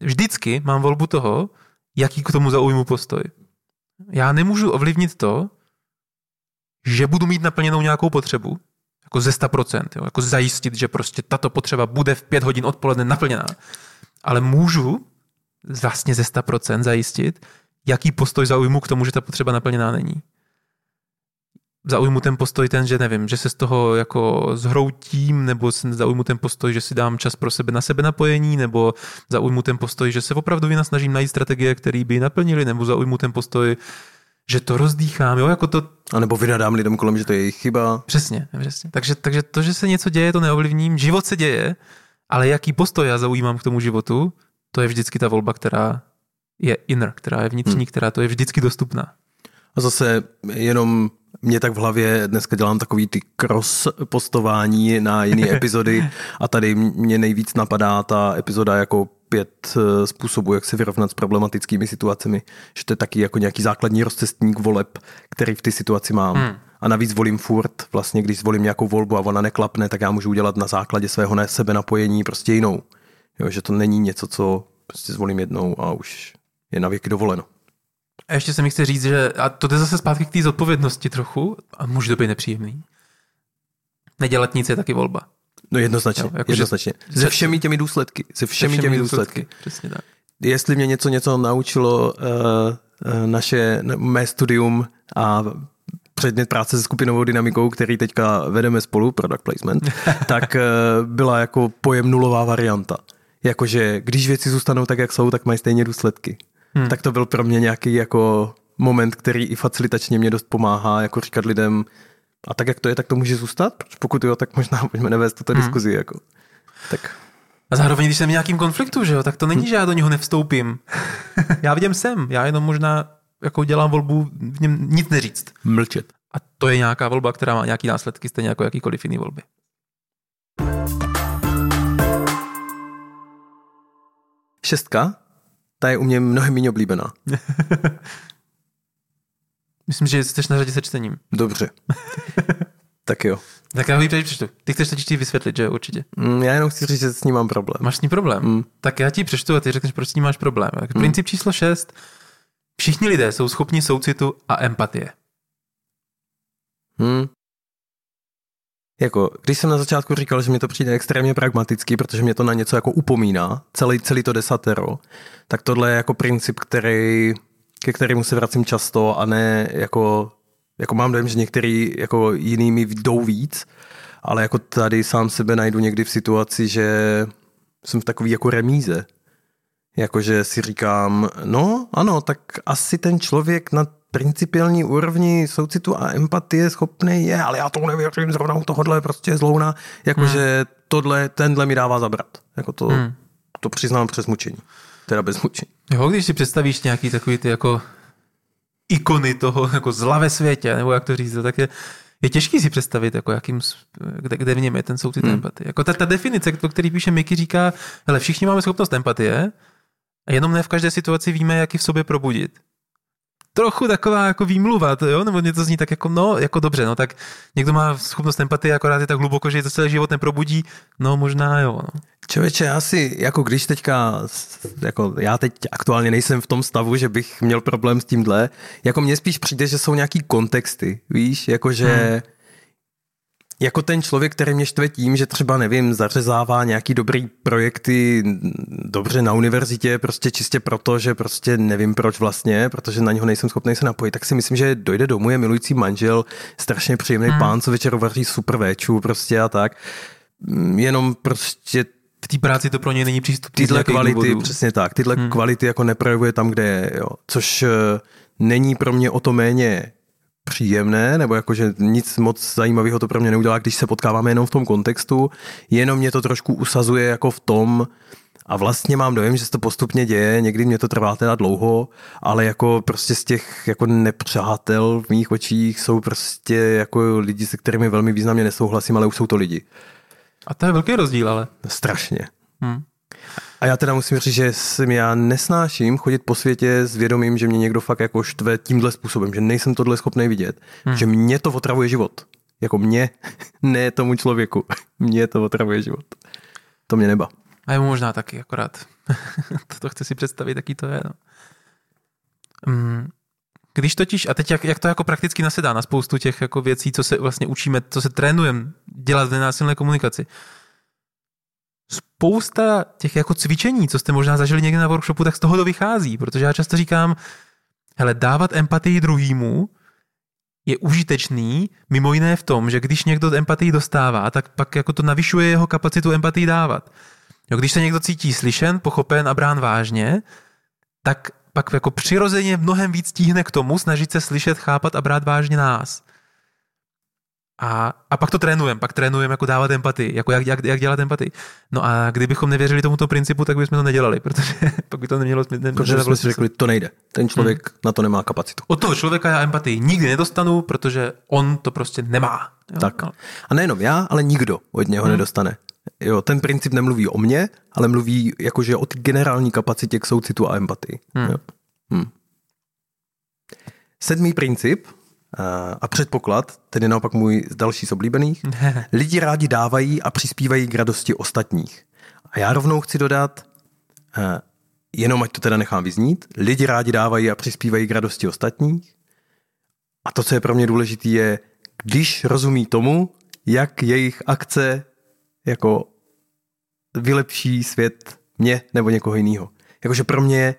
vždycky mám volbu toho, jaký k tomu zaujmu postoj. Já nemůžu ovlivnit to, že budu mít naplněnou nějakou potřebu, jako ze 100%, jo, jako zajistit, že prostě tato potřeba bude v pět hodin odpoledne naplněná. Ale můžu vlastně ze 100% zajistit, jaký postoj zaujmu k tomu, že ta potřeba naplněná není. Zaujmu ten postoj ten, že nevím, že se z toho jako zhroutím, nebo zaujmu ten postoj, že si dám čas pro sebe na sebe napojení, nebo zaujmu ten postoj, že se opravdu snažím najít strategie, které by naplnili, nebo zaujmu ten postoj, že to rozdýchám, jo, jako to... A nebo vynadám lidem kolem, že to je jejich chyba. Přesně, přesně. Takže, takže to, že se něco děje, to neovlivním. Život se děje, ale jaký postoj já zaujímám k tomu životu, to je vždycky ta volba, která je inner, která je vnitřní, hmm. která to je vždycky dostupná. A zase jenom mě tak v hlavě dneska dělám takový ty cross postování na jiné epizody a tady mě nejvíc napadá ta epizoda jako pět eh, způsobů, jak se vyrovnat s problematickými situacemi, že to je taky jako nějaký základní rozcestník voleb, který v té situaci mám. Hmm. A navíc volím furt, vlastně když zvolím nějakou volbu a ona neklapne, tak já můžu udělat na základě svého ne sebe napojení prostě jinou. Jo, že to není něco, co prostě zvolím jednou a už je na věky dovoleno. A ještě se mi chce říct, že a to jde zase zpátky k té zodpovědnosti trochu a může to být nepříjemný. Nedělat nic je taky volba. No jednoznačně, jo, jako jednoznačně. Že, se všemi těmi důsledky. Se všemi, všemi těmi důsledky. důsledky. Přesně tak. Jestli mě něco něco naučilo uh, naše, mé studium a předmět práce se skupinovou dynamikou, který teďka vedeme spolu, product placement, tak uh, byla jako pojem nulová varianta. Jakože když věci zůstanou tak, jak jsou, tak mají stejně důsledky. Hmm. Tak to byl pro mě nějaký jako moment, který i facilitačně mě dost pomáhá, jako říkat lidem, a tak, jak to je, tak to může zůstat? Pokud jo, tak možná pojďme nevést tuto hmm. diskuzi. Jako. Tak. A zároveň, když jsem v nějakým konfliktu, že jo, tak to není, že já do něho nevstoupím. já vidím sem, já jenom možná jako dělám volbu v něm nic neříct. Mlčet. A to je nějaká volba, která má nějaký následky, stejně jako jakýkoliv jiný volby. Šestka, ta je u mě mnohem méně oblíbená. Myslím, že jsi na řadě se čtením. Dobře. tak jo. Tak já ji přečtu. Ty chceš teď vysvětlit, že určitě. Mm, já jenom chci říct, že s ním mám problém. Máš s ním problém? Mm. Tak já ti přečtu a ty řekneš, proč s ním máš problém. Tak mm. Princip číslo 6. Všichni lidé jsou schopni soucitu a empatie. Hmm. Jako, když jsem na začátku říkal, že mi to přijde extrémně pragmatický, protože mě to na něco jako upomíná, celý, celý to desatero, tak tohle je jako princip, který, ke kterému se vracím často a ne jako, jako mám dojem, že některý jako jiný mi jdou víc, ale jako tady sám sebe najdu někdy v situaci, že jsem v takový jako remíze. Jakože si říkám, no ano, tak asi ten člověk na principiální úrovni soucitu a empatie schopný je, ale já to nevěřím, zrovna u tohohle prostě zlouna, jakože hmm. tohle, tenhle mi dává zabrat. Jako to, hmm. to přiznám přes mučení. Teda bez mučení. Jo, když si představíš nějaký takový ty jako ikony toho jako zla ve světě, nebo jak to říct, tak je, je těžký si představit, jako jakým, kde, kde v něm je ten soucit hmm. empatie. Jako ta, ta definice, o který píše Miky, říká, hele, všichni máme schopnost empatie, a jenom ne v každé situaci víme, jak ji v sobě probudit trochu taková jako výmluva, to, jo? nebo něco zní tak jako, no, jako dobře, no tak někdo má schopnost empatie, akorát je tak hluboko, že to celý život neprobudí, no možná jo. No. Člověče, já si, jako když teďka, jako já teď aktuálně nejsem v tom stavu, že bych měl problém s tímhle, jako mně spíš přijde, že jsou nějaký kontexty, víš, jakože hmm jako ten člověk, který mě štve tím, že třeba, nevím, zařezává nějaký dobrý projekty dobře na univerzitě, prostě čistě proto, že prostě nevím proč vlastně, protože na něho nejsem schopný se napojit, tak si myslím, že dojde domů, je milující manžel, strašně příjemný hmm. pán, co večer vaří super véču prostě a tak. Mm, jenom prostě v té práci to pro ně není přístup. Tyhle kvality, důvodů. přesně tak, tyhle hmm. kvality jako neprojevuje tam, kde je, jo. což eh, není pro mě o to méně příjemné, nebo jakože nic moc zajímavého to pro mě neudělá, když se potkáváme jenom v tom kontextu, jenom mě to trošku usazuje jako v tom, a vlastně mám dojem, že se to postupně děje, někdy mě to trvá teda dlouho, ale jako prostě z těch jako nepřátel v mých očích jsou prostě jako lidi, se kterými velmi významně nesouhlasím, ale už jsou to lidi. A to je velký rozdíl, ale. Strašně. Hmm. A já teda musím říct, že jsem já nesnáším chodit po světě s vědomím, že mě někdo fakt jako štve tímhle způsobem, že nejsem tohle schopný vidět, hmm. že mě to otravuje život. Jako mě, ne tomu člověku. mě to otravuje život. To mě neba. A je možná taky, akorát. to, chci si představit, jaký to je. No. Mm, když totiž, a teď jak, jak to jako prakticky nasedá na spoustu těch jako věcí, co se vlastně učíme, co se trénujeme dělat v nenásilné komunikaci spousta těch jako cvičení, co jste možná zažili někde na workshopu, tak z toho to vychází, protože já často říkám, hele, dávat empatii druhýmu je užitečný, mimo jiné v tom, že když někdo empatii dostává, tak pak jako to navyšuje jeho kapacitu empatii dávat. Jo, když se někdo cítí slyšen, pochopen a brán vážně, tak pak jako přirozeně mnohem víc tíhne k tomu snažit se slyšet, chápat a brát vážně nás. A, a pak to trénujeme, pak trénujeme jako dávat empatii, jako jak, jak, jak dělat empatii. No a kdybychom nevěřili tomuto principu, tak bychom to nedělali, protože pak by to nemělo smysl. Protože jsme si řekli, to nejde, ten člověk hmm. na to nemá kapacitu. Od toho člověka já empatii nikdy nedostanu, protože on to prostě nemá. Jo? Tak. No. A nejenom já, ale nikdo od něho hmm. nedostane. Jo, ten princip nemluví o mně, ale mluví jakože o generální kapacitě k soucitu a empatii. Hmm. Jo. Hmm. Sedmý princip a předpoklad, tedy naopak můj další z oblíbených, lidi rádi dávají a přispívají k radosti ostatních. A já rovnou chci dodat, jenom ať to teda nechám vyznít, lidi rádi dávají a přispívají k radosti ostatních. A to, co je pro mě důležité, je, když rozumí tomu, jak jejich akce jako vylepší svět mě nebo někoho jiného. Jakože pro mě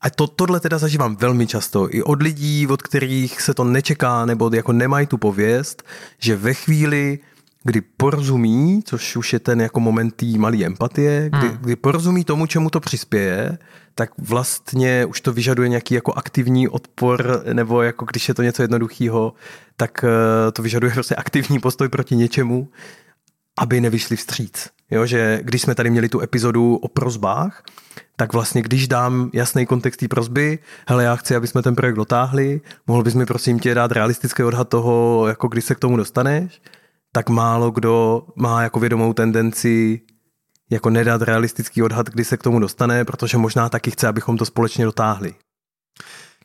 a to, tohle teda zažívám velmi často i od lidí, od kterých se to nečeká nebo jako nemají tu pověst, že ve chvíli, kdy porozumí, což už je ten jako moment té malé empatie, kdy, hmm. kdy porozumí tomu, čemu to přispěje, tak vlastně už to vyžaduje nějaký jako aktivní odpor, nebo jako když je to něco jednoduchého, tak eh, to vyžaduje prostě aktivní postoj proti něčemu. Aby nevyšli vstříc. Jo, že když jsme tady měli tu epizodu o prozbách, tak vlastně když dám jasný kontext té prozby, hele, já chci, aby jsme ten projekt dotáhli, mohl bys mi prosím tě dát realistický odhad toho, jako kdy se k tomu dostaneš, tak málo kdo má jako vědomou tendenci jako nedat realistický odhad, kdy se k tomu dostane, protože možná taky chce, abychom to společně dotáhli.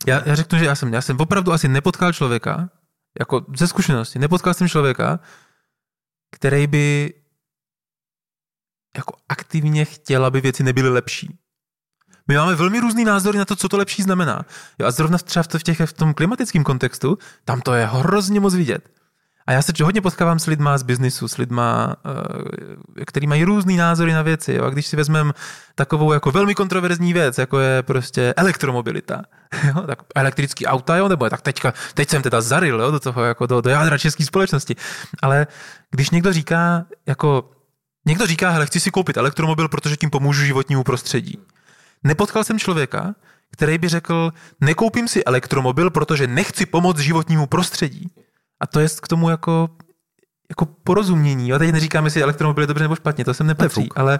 Já, já řeknu, že já jsem, já jsem opravdu asi nepotkal člověka, jako ze zkušenosti, nepotkal jsem člověka, který by jako aktivně chtěl, aby věci nebyly lepší. My máme velmi různý názory na to, co to lepší znamená. Jo, a zrovna třeba v, těch, v tom klimatickém kontextu, tam to je hrozně moc vidět. A já se hodně potkávám s lidma z biznisu, s lidma, uh, který mají různý názory na věci. Jo? A když si vezmeme takovou jako velmi kontroverzní věc, jako je prostě elektromobilita, jo? tak elektrický auta, jo? nebo tak teďka, teď jsem teda zaril jo? do toho, jako do, do jádra české společnosti. Ale když někdo říká, jako někdo říká, hele, chci si koupit elektromobil, protože tím pomůžu životnímu prostředí. Nepotkal jsem člověka, který by řekl, nekoupím si elektromobil, protože nechci pomoct životnímu prostředí. A to je k tomu jako, jako porozumění. Já teď neříkám, jestli elektromobil je dobře nebo špatně, to jsem nepatří, ale,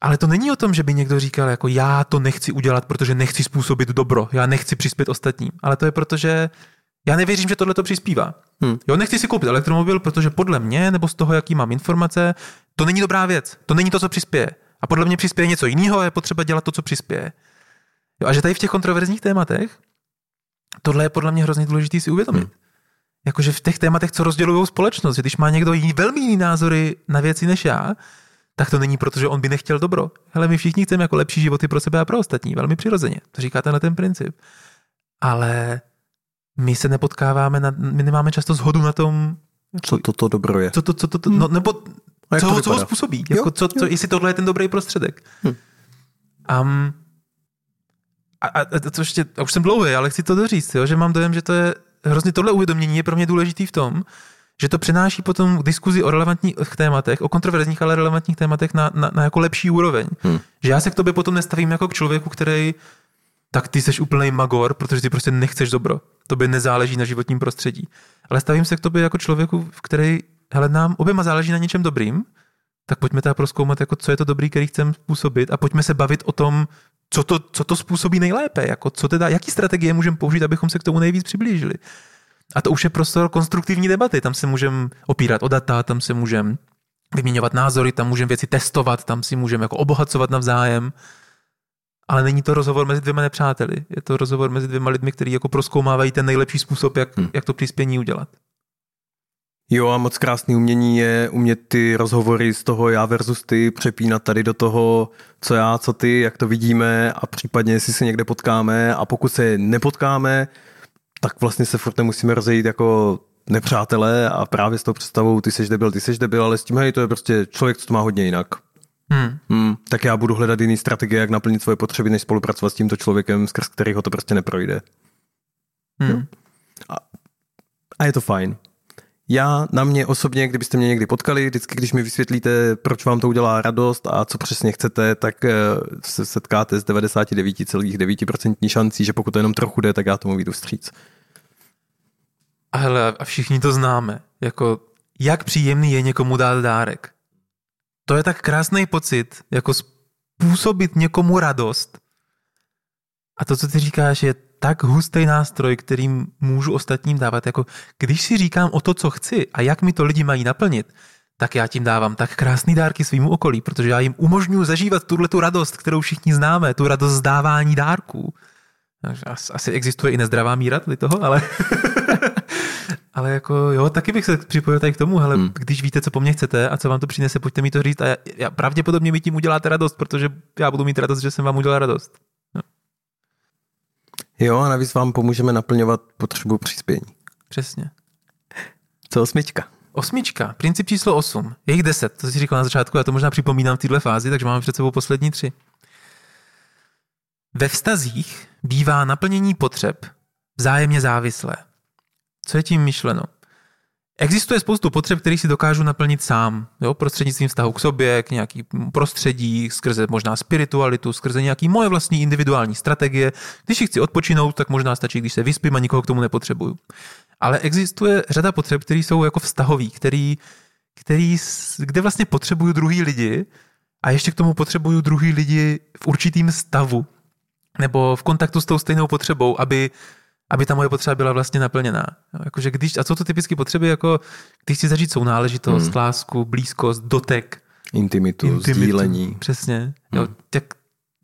ale to není o tom, že by někdo říkal, jako já to nechci udělat, protože nechci způsobit dobro, já nechci přispět ostatním. Ale to je proto, že já nevěřím, že tohle to přispívá. Hmm. Jo, nechci si koupit elektromobil, protože podle mě, nebo z toho, jaký mám informace, to není dobrá věc. To není to, co přispěje. A podle mě přispěje něco jiného a je potřeba dělat to, co přispěje. Jo, a že tady v těch kontroverzních tématech tohle je podle mě hrozně důležité si uvědomit. Hmm jakože v těch tématech, co rozdělují společnost, že když má někdo jiný, velmi jiný názory na věci než já, tak to není proto, že on by nechtěl dobro. Ale my všichni chceme jako lepší životy pro sebe a pro ostatní, velmi přirozeně. To říká tenhle ten princip. Ale my se nepotkáváme, na, my nemáme často zhodu na tom, co to, to dobro je. Co to, co to, to no, nebo co, ho, co ho způsobí. Jako, co, co, jestli tohle je ten dobrý prostředek. Hm. Um, a, a, a, to ještě, a už jsem dlouhý, ale chci to doříct, jo, že mám dojem, že to je hrozně tohle uvědomění je pro mě důležitý v tom, že to přináší potom diskuzi o relevantních tématech, o kontroverzních, ale relevantních tématech na, na, na jako lepší úroveň. Hmm. Že já se k tobě potom nestavím jako k člověku, který tak ty seš úplný magor, protože ty prostě nechceš dobro. Tobě nezáleží na životním prostředí. Ale stavím se k tobě jako člověku, v který, hele, nám oběma záleží na něčem dobrým, tak pojďme teda proskoumat, jako co je to dobrý, který chceme způsobit a pojďme se bavit o tom, co to, co to způsobí nejlépe, jako co teda, jaký strategie můžeme použít, abychom se k tomu nejvíc přiblížili. A to už je prostor konstruktivní debaty, tam se můžeme opírat o data, tam se můžeme vyměňovat názory, tam můžeme věci testovat, tam si můžeme jako obohacovat navzájem. Ale není to rozhovor mezi dvěma nepřáteli. Je to rozhovor mezi dvěma lidmi, kteří jako proskoumávají ten nejlepší způsob, jak, hmm. jak to přispění udělat. Jo a moc krásný umění je umět ty rozhovory z toho já versus ty přepínat tady do toho, co já, co ty, jak to vidíme a případně jestli se někde potkáme a pokud se nepotkáme, tak vlastně se furt nemusíme rozejít jako nepřátelé a právě s tou představou ty seš debil, ty seš debil, ale s tím hej, to je prostě člověk, co to má hodně jinak. Hmm. Hmm, tak já budu hledat jiný strategie, jak naplnit svoje potřeby, než spolupracovat s tímto člověkem, skrz kterého to prostě neprojde. Hmm. A, a je to fajn. Já na mě osobně, kdybyste mě někdy potkali, vždycky, když mi vysvětlíte, proč vám to udělá radost a co přesně chcete, tak eh, se setkáte s 99,9% šancí, že pokud to jenom trochu jde, tak já tomu vyjdu vstříc. A hele, a všichni to známe. Jako, jak příjemný je někomu dát dárek. To je tak krásný pocit, jako způsobit někomu radost. A to, co ty říkáš, je tak hustý nástroj, kterým můžu ostatním dávat. Jako, když si říkám o to, co chci a jak mi to lidi mají naplnit, tak já tím dávám tak krásný dárky svýmu okolí, protože já jim umožňuji zažívat tuhle tu radost, kterou všichni známe, tu radost zdávání dárků. Asi existuje i nezdravá míra toho, ale... ale jako jo, taky bych se připojil tady k tomu, ale hmm. když víte, co po mně chcete a co vám to přinese, pojďte mi to říct a já, já pravděpodobně mi tím uděláte radost, protože já budu mít radost, že jsem vám udělal radost. Jo, a navíc vám pomůžeme naplňovat potřebu přispění. Přesně. Co osmička? Osmička, princip číslo 8. Je jich 10, to si říkal na začátku, já to možná připomínám v této fázi, takže máme před sebou poslední tři. Ve vztazích bývá naplnění potřeb vzájemně závislé. Co je tím myšleno? Existuje spoustu potřeb, které si dokážu naplnit sám, jo, prostřednictvím vztahu k sobě, k nějaký prostředí, skrze možná spiritualitu, skrze nějaký moje vlastní individuální strategie. Když si chci odpočinout, tak možná stačí, když se vyspím a nikoho k tomu nepotřebuju. Ale existuje řada potřeb, které jsou jako vztahový, který, který, kde vlastně potřebuju druhý lidi a ještě k tomu potřebuju druhý lidi v určitým stavu nebo v kontaktu s tou stejnou potřebou, aby, aby ta moje potřeba byla vlastně naplněná. jakože když, a co to typicky potřeby, jako když chci zažít sounáležitost, hmm. lásku, blízkost, dotek, intimitu, intimitu sdílení. Přesně. Hmm. Jo, tak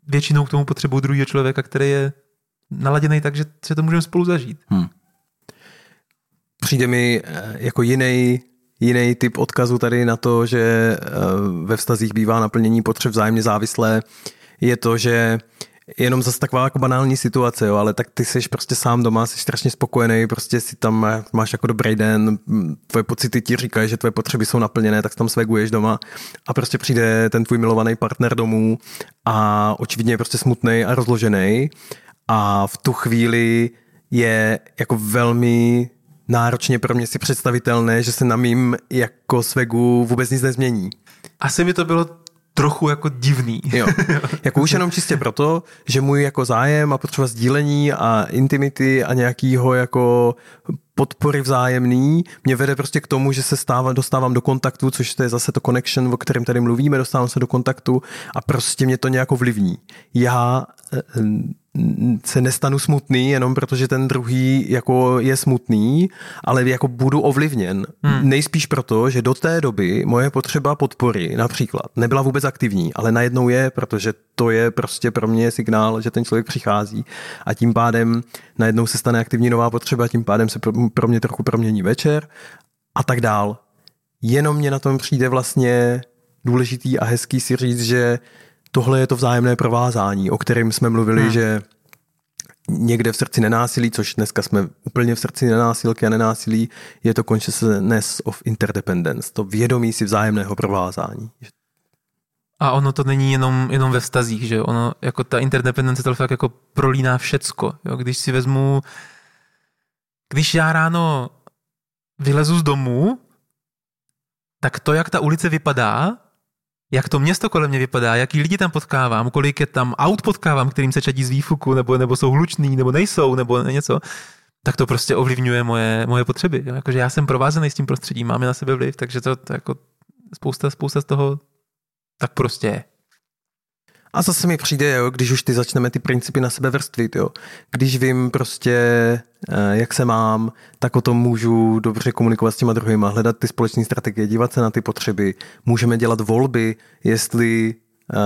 většinou k tomu potřebuju druhého člověka, který je naladěný tak, že, že to můžeme spolu zažít. Hmm. Přijde mi eh, jako jiný jiný typ odkazu tady na to, že eh, ve vztazích bývá naplnění potřeb vzájemně závislé, je to, že jenom zase taková jako banální situace, jo, ale tak ty jsi prostě sám doma, jsi strašně spokojený, prostě si tam máš jako dobrý den, tvoje pocity ti říkají, že tvoje potřeby jsou naplněné, tak tam sveguješ doma a prostě přijde ten tvůj milovaný partner domů a očividně je prostě smutný a rozložený a v tu chvíli je jako velmi náročně pro mě si představitelné, že se na mým jako svegu vůbec nic nezmění. Asi by to bylo trochu jako divný. Jo. Jako už jenom čistě proto, že můj jako zájem a potřeba sdílení a intimity a nějakýho jako podpory vzájemný mě vede prostě k tomu, že se stává, dostávám do kontaktu, což to je zase to connection, o kterém tady mluvíme, dostávám se do kontaktu a prostě mě to nějak ovlivní. Já eh, se nestanu smutný jenom protože ten druhý jako je smutný, ale jako budu ovlivněn. Hmm. Nejspíš proto, že do té doby moje potřeba podpory například nebyla vůbec aktivní, ale najednou je, protože to je prostě pro mě signál, že ten člověk přichází a tím pádem najednou se stane aktivní nová potřeba, tím pádem se pro mě trochu promění večer a tak dál. Jenom mě na tom přijde vlastně důležitý a hezký si říct, že tohle je to vzájemné provázání, o kterém jsme mluvili, hmm. že někde v srdci nenásilí, což dneska jsme úplně v srdci nenásilky a nenásilí, je to consciousness of interdependence, to vědomí si vzájemného provázání. A ono to není jenom, jenom ve vztazích, že ono, jako ta interdependence to fakt jako prolíná všecko. Jo? Když si vezmu, když já ráno vylezu z domu, tak to, jak ta ulice vypadá, jak to město kolem mě vypadá, jaký lidi tam potkávám, kolik je tam aut potkávám, kterým se čadí z výfuku, nebo, nebo jsou hluční, nebo nejsou, nebo něco, tak to prostě ovlivňuje moje, moje potřeby. Jo? Jakože já jsem provázený s tím prostředím, máme na sebe vliv, takže to, to jako spousta, spousta z toho tak prostě je. A zase mi přijde, jo, když už ty začneme ty principy na sebe vrstvit, jo. Když vím prostě, eh, jak se mám, tak o tom můžu dobře komunikovat s těma druhýma, hledat ty společné strategie, dívat se na ty potřeby. Můžeme dělat volby, jestli uh,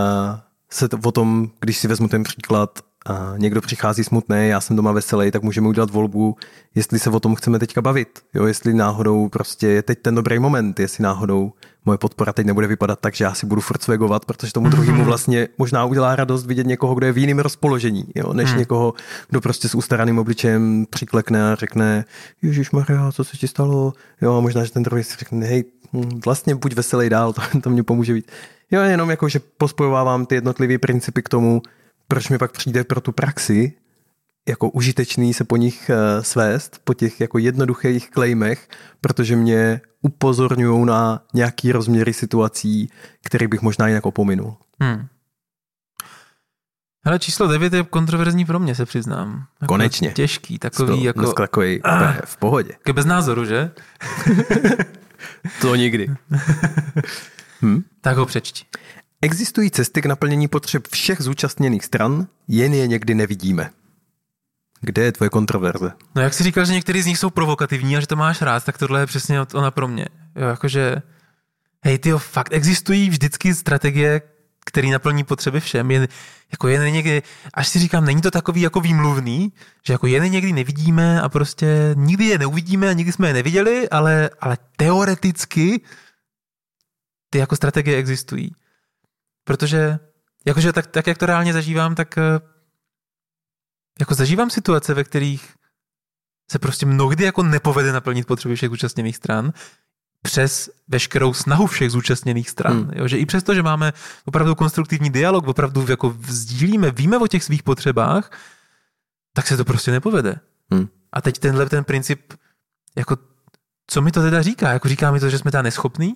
se o tom, když si vezmu ten příklad, a někdo přichází smutný, já jsem doma veselý, tak můžeme udělat volbu, jestli se o tom chceme teďka bavit. Jo, jestli náhodou prostě je teď ten dobrý moment, jestli náhodou moje podpora teď nebude vypadat tak, že já si budu furt svegovat, protože tomu druhému vlastně možná udělá radost vidět někoho, kdo je v jiném rozpoložení, jo, než hmm. někoho, kdo prostě s ustaraným obličem přiklekne a řekne, Ježíš Maria, co se ti stalo? Jo, a možná, že ten druhý si řekne, hej, hm, vlastně buď veselý dál, to, to mě pomůže víc. Jo, jenom jako, že pospojovávám ty jednotlivé principy k tomu, proč mi pak přijde pro tu praxi jako užitečný se po nich eh, svést, po těch jako jednoduchých klejmech, protože mě upozorňují na nějaký rozměry situací, které bych možná jinak opominul. Hmm. Ale číslo 9 je kontroverzní pro mě, se přiznám. Jako Konečně. Těžký, takový to, jako... takový ah, v pohodě. Jako bez názoru, že? to nikdy. hm? Tak ho přečti. Existují cesty k naplnění potřeb všech zúčastněných stran, jen je někdy nevidíme. Kde je tvoje kontroverze? No jak jsi říkal, že některý z nich jsou provokativní a že to máš rád, tak tohle je přesně ona pro mě. Jo, jakože, hej ty fakt existují vždycky strategie, který naplní potřeby všem. Jen, jako jen někdy, až si říkám, není to takový jako výmluvný, že jako jen někdy nevidíme a prostě nikdy je neuvidíme a nikdy jsme je neviděli, ale, ale teoreticky ty jako strategie existují. Protože, jakože tak, tak, jak to reálně zažívám, tak eh, jako zažívám situace, ve kterých se prostě mnohdy jako nepovede naplnit potřeby všech zúčastněných stran, přes veškerou snahu všech zúčastněných stran. Hmm. Jo, že i přesto, že máme opravdu konstruktivní dialog, opravdu jako sdílíme, víme o těch svých potřebách, tak se to prostě nepovede. Hmm. A teď tenhle ten princip jako co mi to teda říká? Jako říká mi to, že jsme teda neschopní?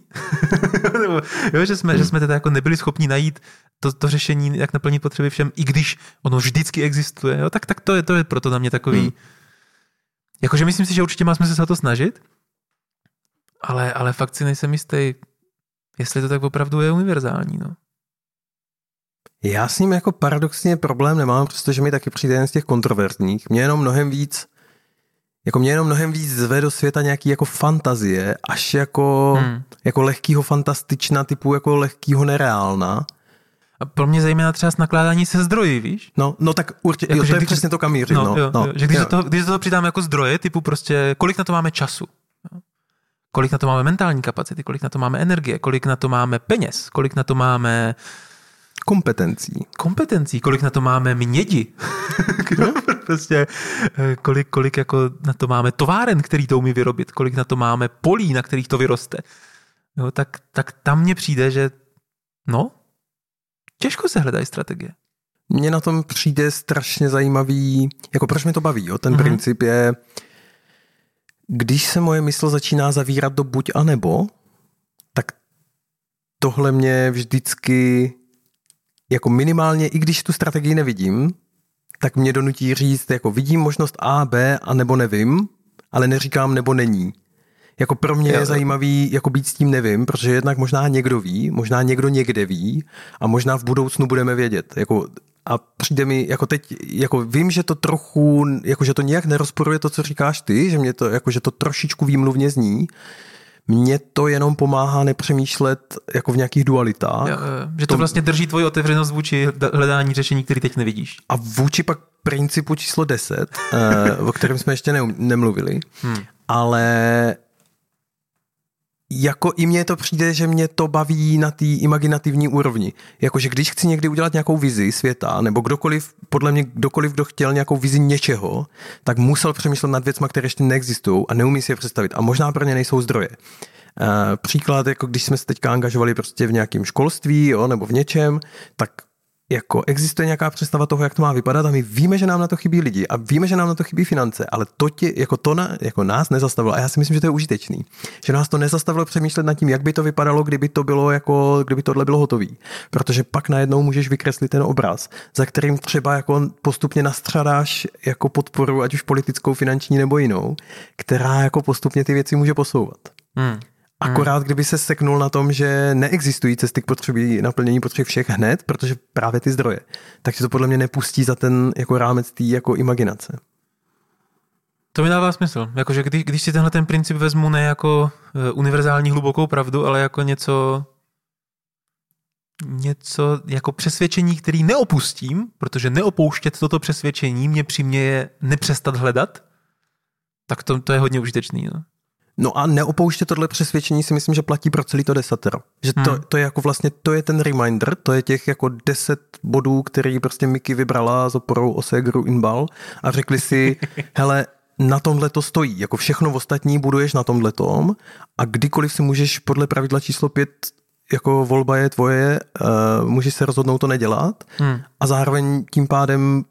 Nebo, jo, že, jsme, hmm. že jsme teda jako nebyli schopni najít to, to řešení, jak naplnit potřeby všem, i když ono vždycky existuje. Jo? Tak, tak to, je, to je proto na mě takový... Hmm. Jakože myslím si, že určitě má smysl se o to snažit, ale, ale fakt si nejsem jistý, jestli to tak opravdu je univerzální. No. Já s ním jako paradoxně problém nemám, protože mi taky přijde jen z těch kontroverzních. Mě jenom mnohem víc jako mě jenom mnohem víc zve do světa nějaký jako fantazie, až jako, hmm. jako lehkýho fantastična, typu jako lehkýho nereálna. A pro mě zejména třeba s nakládání se zdroji, víš? No, no tak určitě, jako, jo, to je když, přesně to, kam mířím. No, no, jo, no, jo, že když, jo. To, když to přidáme jako zdroje, typu prostě, kolik na to máme času, kolik na to máme mentální kapacity, kolik na to máme energie, kolik na to máme peněz, kolik na to máme kompetencí. Kompetencí, kolik na to máme mědi. prostě, eh, kolik, kolik jako na to máme továren, který to umí vyrobit, kolik na to máme polí, na kterých to vyroste. Jo, tak, tak tam mně přijde, že no, těžko se hledají strategie. Mně na tom přijde strašně zajímavý, jako proč mi to baví, jo? ten mm-hmm. princip je, když se moje mysl začíná zavírat do buď a nebo, tak tohle mě vždycky jako minimálně, i když tu strategii nevidím, tak mě donutí říct, jako vidím možnost A, B a nebo nevím, ale neříkám nebo není. Jako pro mě je zajímavý jako být s tím nevím, protože jednak možná někdo ví, možná někdo někde ví a možná v budoucnu budeme vědět. Jako a přijde mi, jako teď, jako vím, že to trochu, jako že to nějak nerozporuje to, co říkáš ty, že mě to, jako že to trošičku výmluvně zní, mně to jenom pomáhá nepřemýšlet jako v nějakých dualitách. Jo, že to, to vlastně drží tvoji otevřenost vůči hledání řešení, který teď nevidíš. A vůči pak principu číslo 10, eh, o kterém jsme ještě ne, nemluvili, hmm. ale jako i mně to přijde, že mě to baví na té imaginativní úrovni. Jakože když chci někdy udělat nějakou vizi světa, nebo kdokoliv, podle mě kdokoliv, kdo chtěl nějakou vizi něčeho, tak musel přemýšlet nad věcmi, které ještě neexistují a neumí si je představit. A možná pro ně nejsou zdroje. Uh, příklad, jako když jsme se teďka angažovali prostě v nějakém školství, jo, nebo v něčem, tak jako existuje nějaká představa toho, jak to má vypadat a my víme, že nám na to chybí lidi a víme, že nám na to chybí finance, ale to tě, jako to na, jako nás nezastavilo a já si myslím, že to je užitečný, že nás to nezastavilo přemýšlet nad tím, jak by to vypadalo, kdyby to bylo jako, kdyby tohle bylo hotový, protože pak najednou můžeš vykreslit ten obraz, za kterým třeba jako postupně nastřadáš jako podporu, ať už politickou, finanční nebo jinou, která jako postupně ty věci může posouvat. Hmm. Akorát kdyby se seknul na tom, že neexistují cesty k potřebí naplnění potřeb všech hned, protože právě ty zdroje, tak to podle mě nepustí za ten jako rámec té jako imaginace. To mi dává smysl. Jakože když, když si tenhle ten princip vezmu ne jako uh, univerzální hlubokou pravdu, ale jako něco, něco jako přesvědčení, který neopustím, protože neopouštět toto přesvědčení mě přiměje nepřestat hledat, tak to, to je hodně užitečný. No. No a neopouštět tohle přesvědčení si myslím, že platí pro celý to desatero. Že to, hmm. to je jako vlastně, to je ten reminder, to je těch jako deset bodů, který prostě Mickey vybrala s oporou o Segru Inbal a řekli si, hele, na tomhle to stojí, jako všechno ostatní buduješ na tomhle tom a kdykoliv si můžeš podle pravidla číslo pět jako volba je tvoje, uh, můžeš se rozhodnout to nedělat hmm. a zároveň tím pádem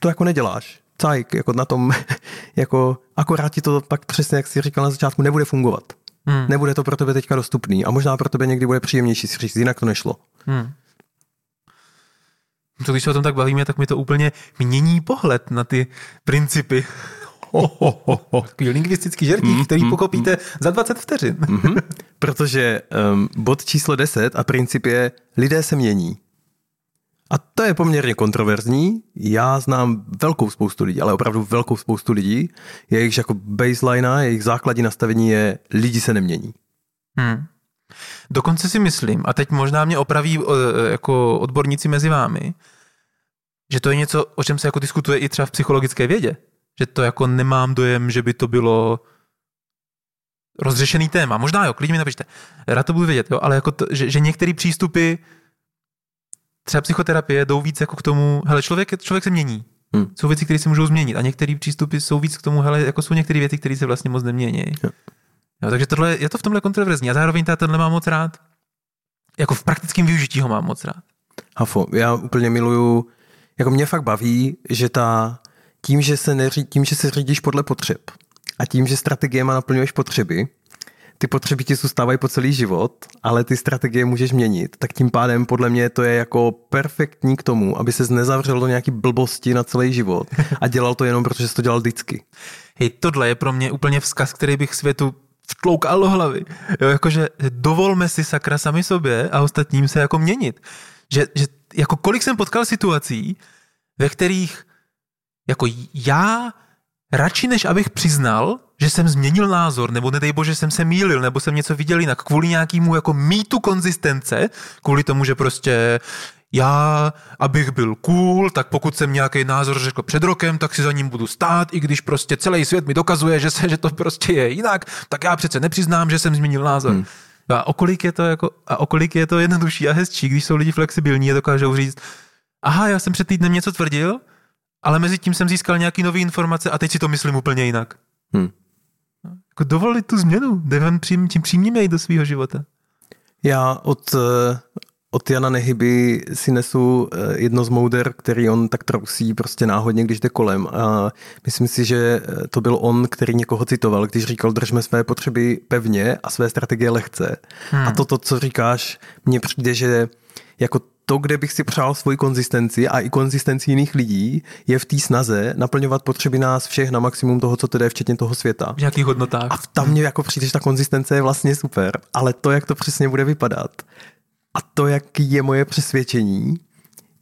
to jako neděláš cajk, jako na tom, jako akorát ti to pak přesně, jak jsi říkal na začátku, nebude fungovat. Hmm. Nebude to pro tebe teďka dostupný a možná pro tebe někdy bude příjemnější si říct, jinak to nešlo. Hmm. To, když se o tom tak bavíme, tak mi to úplně mění pohled na ty principy. Ho, ho, ho, ho. Takový lingvistický žertík, mm, který mm, pokopíte mm. za 20 vteřin. Mm-hmm. Protože um, bod číslo 10 a princip je lidé se mění. A to je poměrně kontroverzní. Já znám velkou spoustu lidí, ale opravdu velkou spoustu lidí. Jejich jako baseline, jejich základní nastavení je lidi se nemění. Hmm. Dokonce si myslím, a teď možná mě opraví eh, jako odborníci mezi vámi, že to je něco, o čem se jako diskutuje i třeba v psychologické vědě. Že to jako nemám dojem, že by to bylo rozřešený téma. Možná jo, klidně mi napište. Rád to budu vědět, jo, ale jako to, že, že některé přístupy třeba psychoterapie jdou víc jako k tomu, hele, člověk, člověk se mění. Hmm. Jsou věci, které se můžou změnit a některé přístupy jsou víc k tomu, hele, jako jsou některé věci, které se vlastně moc nemění. Jo. Jo, takže tohle, je to v tomhle kontroverzní a zároveň já tenhle mám moc rád. Jako v praktickém využití ho mám moc rád. Hafo, já úplně miluju, jako mě fakt baví, že ta, tím, že se, neří, tím, že se řídíš podle potřeb a tím, že strategiemi naplňuješ potřeby, ty potřeby ti zůstávají po celý život, ale ty strategie můžeš měnit, tak tím pádem podle mě to je jako perfektní k tomu, aby se nezavřel do nějaký blbosti na celý život a dělal to jenom, protože jsi to dělal vždycky. Hej, tohle je pro mě úplně vzkaz, který bych světu vtloukal do hlavy. Jo, jakože dovolme si sakra sami sobě a ostatním se jako měnit. Že, že jako kolik jsem potkal situací, ve kterých jako já radši než abych přiznal, že jsem změnil názor, nebo nedej bože jsem se mýlil, nebo jsem něco viděl jinak, kvůli nějakému jako mýtu konzistence, kvůli tomu, že prostě já, abych byl cool, tak pokud jsem nějaký názor řekl před rokem, tak si za ním budu stát, i když prostě celý svět mi dokazuje, že, se, že to prostě je jinak, tak já přece nepřiznám, že jsem změnil názor. Hmm. A okolik je to jako, a okolik je to jednodušší a hezčí, když jsou lidi flexibilní a dokážou říct, aha, já jsem před týdnem něco tvrdil, ale mezi tím jsem získal nějaký nové informace a teď si to myslím úplně jinak. Hmm. Jako dovolit tu změnu, jdem tím, tím přímně do svého života. Já od, eh, od Jana Nehyby si nesu eh, jedno z mouder, který on tak trousí prostě náhodně, když jde kolem. A myslím si, že eh, to byl on, který někoho citoval, když říkal, držme své potřeby pevně a své strategie lehce. Hmm. A to, to, co říkáš, mně přijde, že jako to, kde bych si přál svoji konzistenci a i konzistenci jiných lidí, je v té snaze naplňovat potřeby nás všech na maximum toho, co tedy je, včetně toho světa. V nějakých hodnotách. A tam mě jako přijde, že ta konzistence je vlastně super, ale to, jak to přesně bude vypadat a to, jak je moje přesvědčení,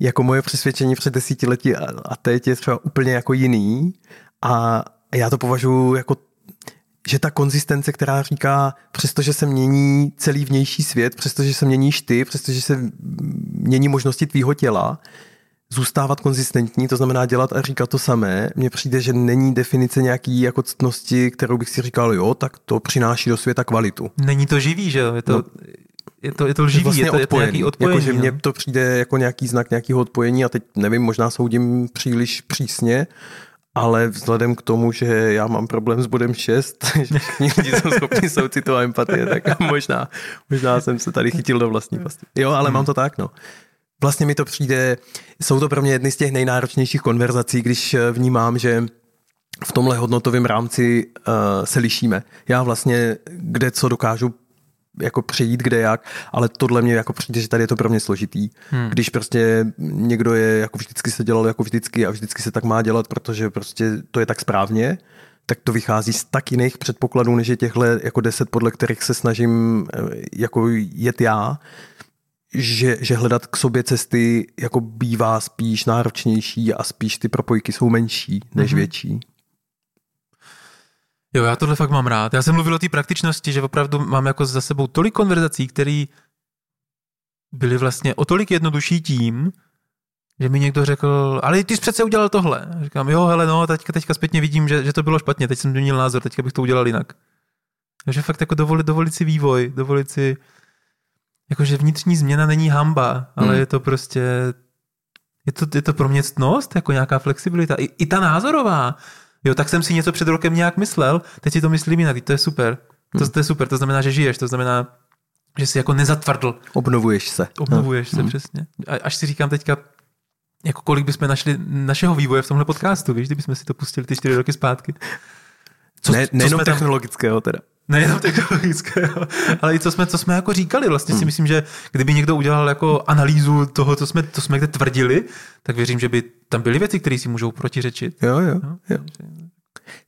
jako moje přesvědčení před desítiletí a teď je třeba úplně jako jiný a já to považuji jako že ta konzistence, která říká, přestože se mění celý vnější svět, přestože se měníš ty, přestože se mění možnosti tvýho těla, zůstávat konzistentní, to znamená dělat a říkat to samé, mně přijde, že není definice nějaký jako ctnosti, kterou bych si říkal, jo, tak to přináší do světa kvalitu. Není to živý, že jo? Je to, no, je to, je to lživý, vlastně je to, je to nějaký odpojení. Jako, že mně no. to přijde jako nějaký znak nějakého odpojení a teď nevím, možná soudím příliš přísně, ale vzhledem k tomu, že já mám problém s bodem 6, že všichni lidi jsou schopni soucitu a empatie, tak možná, možná jsem se tady chytil do vlastní pasti. Jo, ale mám to tak, no. Vlastně mi to přijde, jsou to pro mě jedny z těch nejnáročnějších konverzací, když vnímám, že v tomhle hodnotovém rámci uh, se lišíme. Já vlastně kde co dokážu jako přejít kde jak, ale tohle mě jako přijde, že tady je to pro mě složitý. Hmm. Když prostě někdo je, jako vždycky se dělal jako vždycky a vždycky se tak má dělat, protože prostě to je tak správně, tak to vychází z tak jiných předpokladů, než je těchhle jako deset, podle kterých se snažím eh, jako jet já, že, že hledat k sobě cesty jako bývá spíš náročnější a spíš ty propojky jsou menší než mm-hmm. větší. Jo, já tohle fakt mám rád. Já jsem mluvil o té praktičnosti, že opravdu mám jako za sebou tolik konverzací, které byly vlastně o tolik jednodušší tím, že mi někdo řekl, ale ty jsi přece udělal tohle. A říkám, jo, hele, no, teďka, teďka zpětně vidím, že, že to bylo špatně, teď jsem změnil názor, teďka bych to udělal jinak. Takže fakt jako dovolit, dovolit si vývoj, dovolit si, jakože vnitřní změna není hamba, ale hmm. je to prostě, je to, je to pro mě ctnost, jako nějaká flexibilita. I, I ta názorová, jo, tak jsem si něco před rokem nějak myslel, teď si to myslím jinak, to je super. To, hmm. to je super, to znamená, že žiješ, to znamená, že jsi jako nezatvrdl. Obnovuješ se. Obnovuješ no. se, hmm. přesně. A, až si říkám teďka, jako kolik bychom našli našeho vývoje v tomhle podcastu, víš, kdybychom si to pustili ty čtyři roky zpátky. Co, ne, nejenom co technologického teda. Nejenom technologického, ale i co jsme, co jsme jako říkali. Vlastně hmm. si myslím, že kdyby někdo udělal jako analýzu toho, co jsme, co jsme kde tvrdili, tak věřím, že by tam byly věci, které si můžou protiřečit. Jo, jo. No? jo.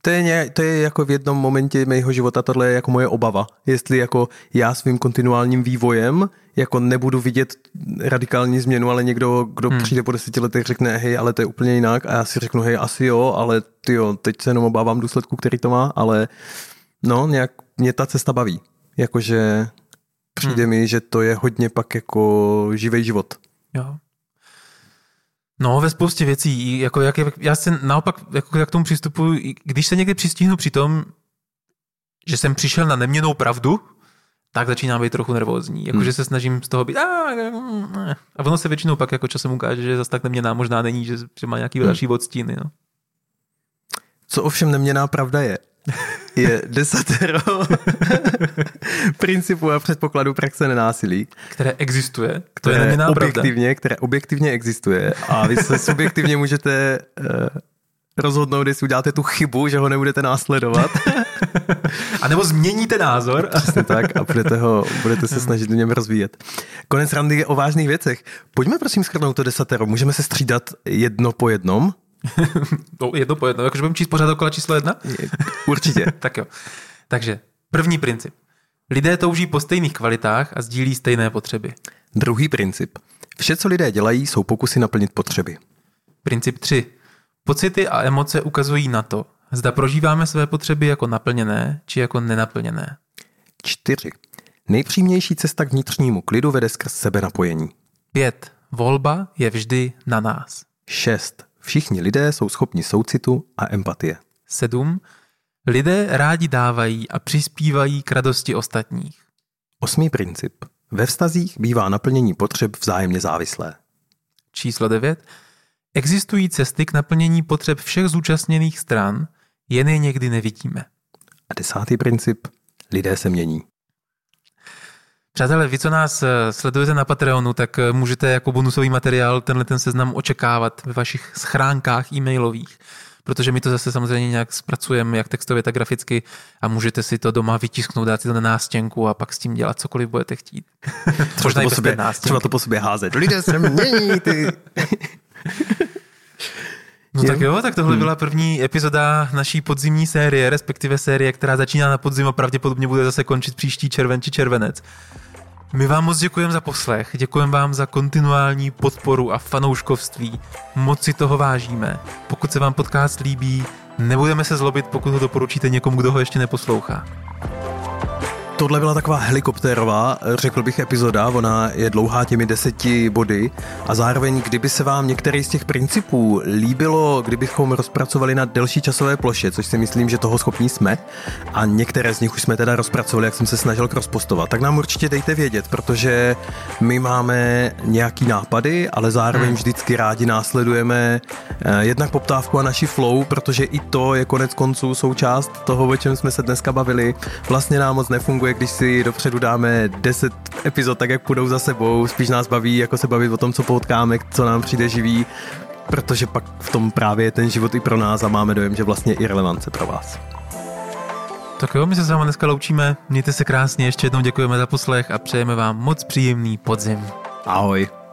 To je, ně, to je jako v jednom momentě mého života, tohle je jako moje obava. Jestli jako já svým kontinuálním vývojem jako nebudu vidět radikální změnu, ale někdo, kdo hmm. přijde po deseti letech, řekne, hej, ale to je úplně jinak a já si řeknu, hej, asi jo, ale ty jo, teď se jenom obávám důsledku, který to má, ale no, nějak mě ta cesta baví. Jakože přijde hmm. mi, že to je hodně pak jako živý život. Jo. No, ve spoustě věcí. Jako jak, já se naopak jako jak k tomu přistupuji, když se někdy přistihnu při tom, že jsem přišel na neměnou pravdu, tak začínám být trochu nervózní. Jakože hmm. se snažím z toho být a ono se většinou pak jako časem ukáže, že zase tak neměná možná není, že, že má nějaký hmm. další odstíny. No. Co ovšem neměná pravda je, je desatero principů a předpokladů praxe nenásilí. Které existuje, které, to je objektivně, které objektivně existuje a vy se subjektivně můžete uh, rozhodnout, jestli uděláte tu chybu, že ho nebudete následovat. a nebo změníte názor. Přesně tak a budete, ho, budete se snažit v něm rozvíjet. Konec randy je o vážných věcech. Pojďme prosím schrnout to desatero. Můžeme se střídat jedno po jednom? no, jedno po jedno, jakože budeme číst pořád okolo číslo jedna? Určitě. tak jo. Takže První princip. Lidé touží po stejných kvalitách a sdílí stejné potřeby. Druhý princip. Vše, co lidé dělají, jsou pokusy naplnit potřeby. Princip 3. Pocity a emoce ukazují na to, zda prožíváme své potřeby jako naplněné či jako nenaplněné. 4. Nejpřímější cesta k vnitřnímu klidu vede skrz sebe napojení. 5. Volba je vždy na nás. 6. Všichni lidé jsou schopni soucitu a empatie. 7. Lidé rádi dávají a přispívají k radosti ostatních. Osmý princip. Ve vztazích bývá naplnění potřeb vzájemně závislé. Číslo 9. Existují cesty k naplnění potřeb všech zúčastněných stran, jen je někdy nevidíme. A desátý princip. Lidé se mění. Přátelé, vy, co nás eh, sledujete na Patreonu, tak eh, můžete jako bonusový materiál tenhle ten seznam očekávat ve vašich schránkách e-mailových protože my to zase samozřejmě nějak zpracujeme, jak textově, tak graficky a můžete si to doma vytisknout, dát si to na nástěnku a pak s tím dělat cokoliv budete chtít. Třeba to, po sobě, třeba to po sobě házet. Lidé se mění, ty. No tak jo, tak tohle hmm. byla první epizoda naší podzimní série, respektive série, která začíná na podzim a pravděpodobně bude zase končit příští červen či červenec. My vám moc děkujeme za poslech, děkujeme vám za kontinuální podporu a fanouškovství. Moc si toho vážíme. Pokud se vám podcast líbí, nebudeme se zlobit, pokud ho doporučíte někomu, kdo ho ještě neposlouchá. Tohle byla taková helikoptérová, řekl bych, epizoda. Ona je dlouhá těmi deseti body a zároveň, kdyby se vám některý z těch principů líbilo, kdybychom rozpracovali na delší časové ploše, což si myslím, že toho schopní jsme, a některé z nich už jsme teda rozpracovali, jak jsem se snažil rozpostovat, tak nám určitě dejte vědět, protože my máme nějaký nápady, ale zároveň hmm. vždycky rádi následujeme eh, jednak poptávku a naši flow, protože i to je konec konců součást toho, o čem jsme se dneska bavili. Vlastně nám moc nefunguje funguje, když si dopředu dáme 10 epizod tak, jak půjdou za sebou. Spíš nás baví, jako se bavit o tom, co potkáme, co nám přijde živý, protože pak v tom právě je ten život i pro nás a máme dojem, že vlastně i relevance pro vás. Tak jo, my se s vámi dneska loučíme. Mějte se krásně, ještě jednou děkujeme za poslech a přejeme vám moc příjemný podzim. Ahoj.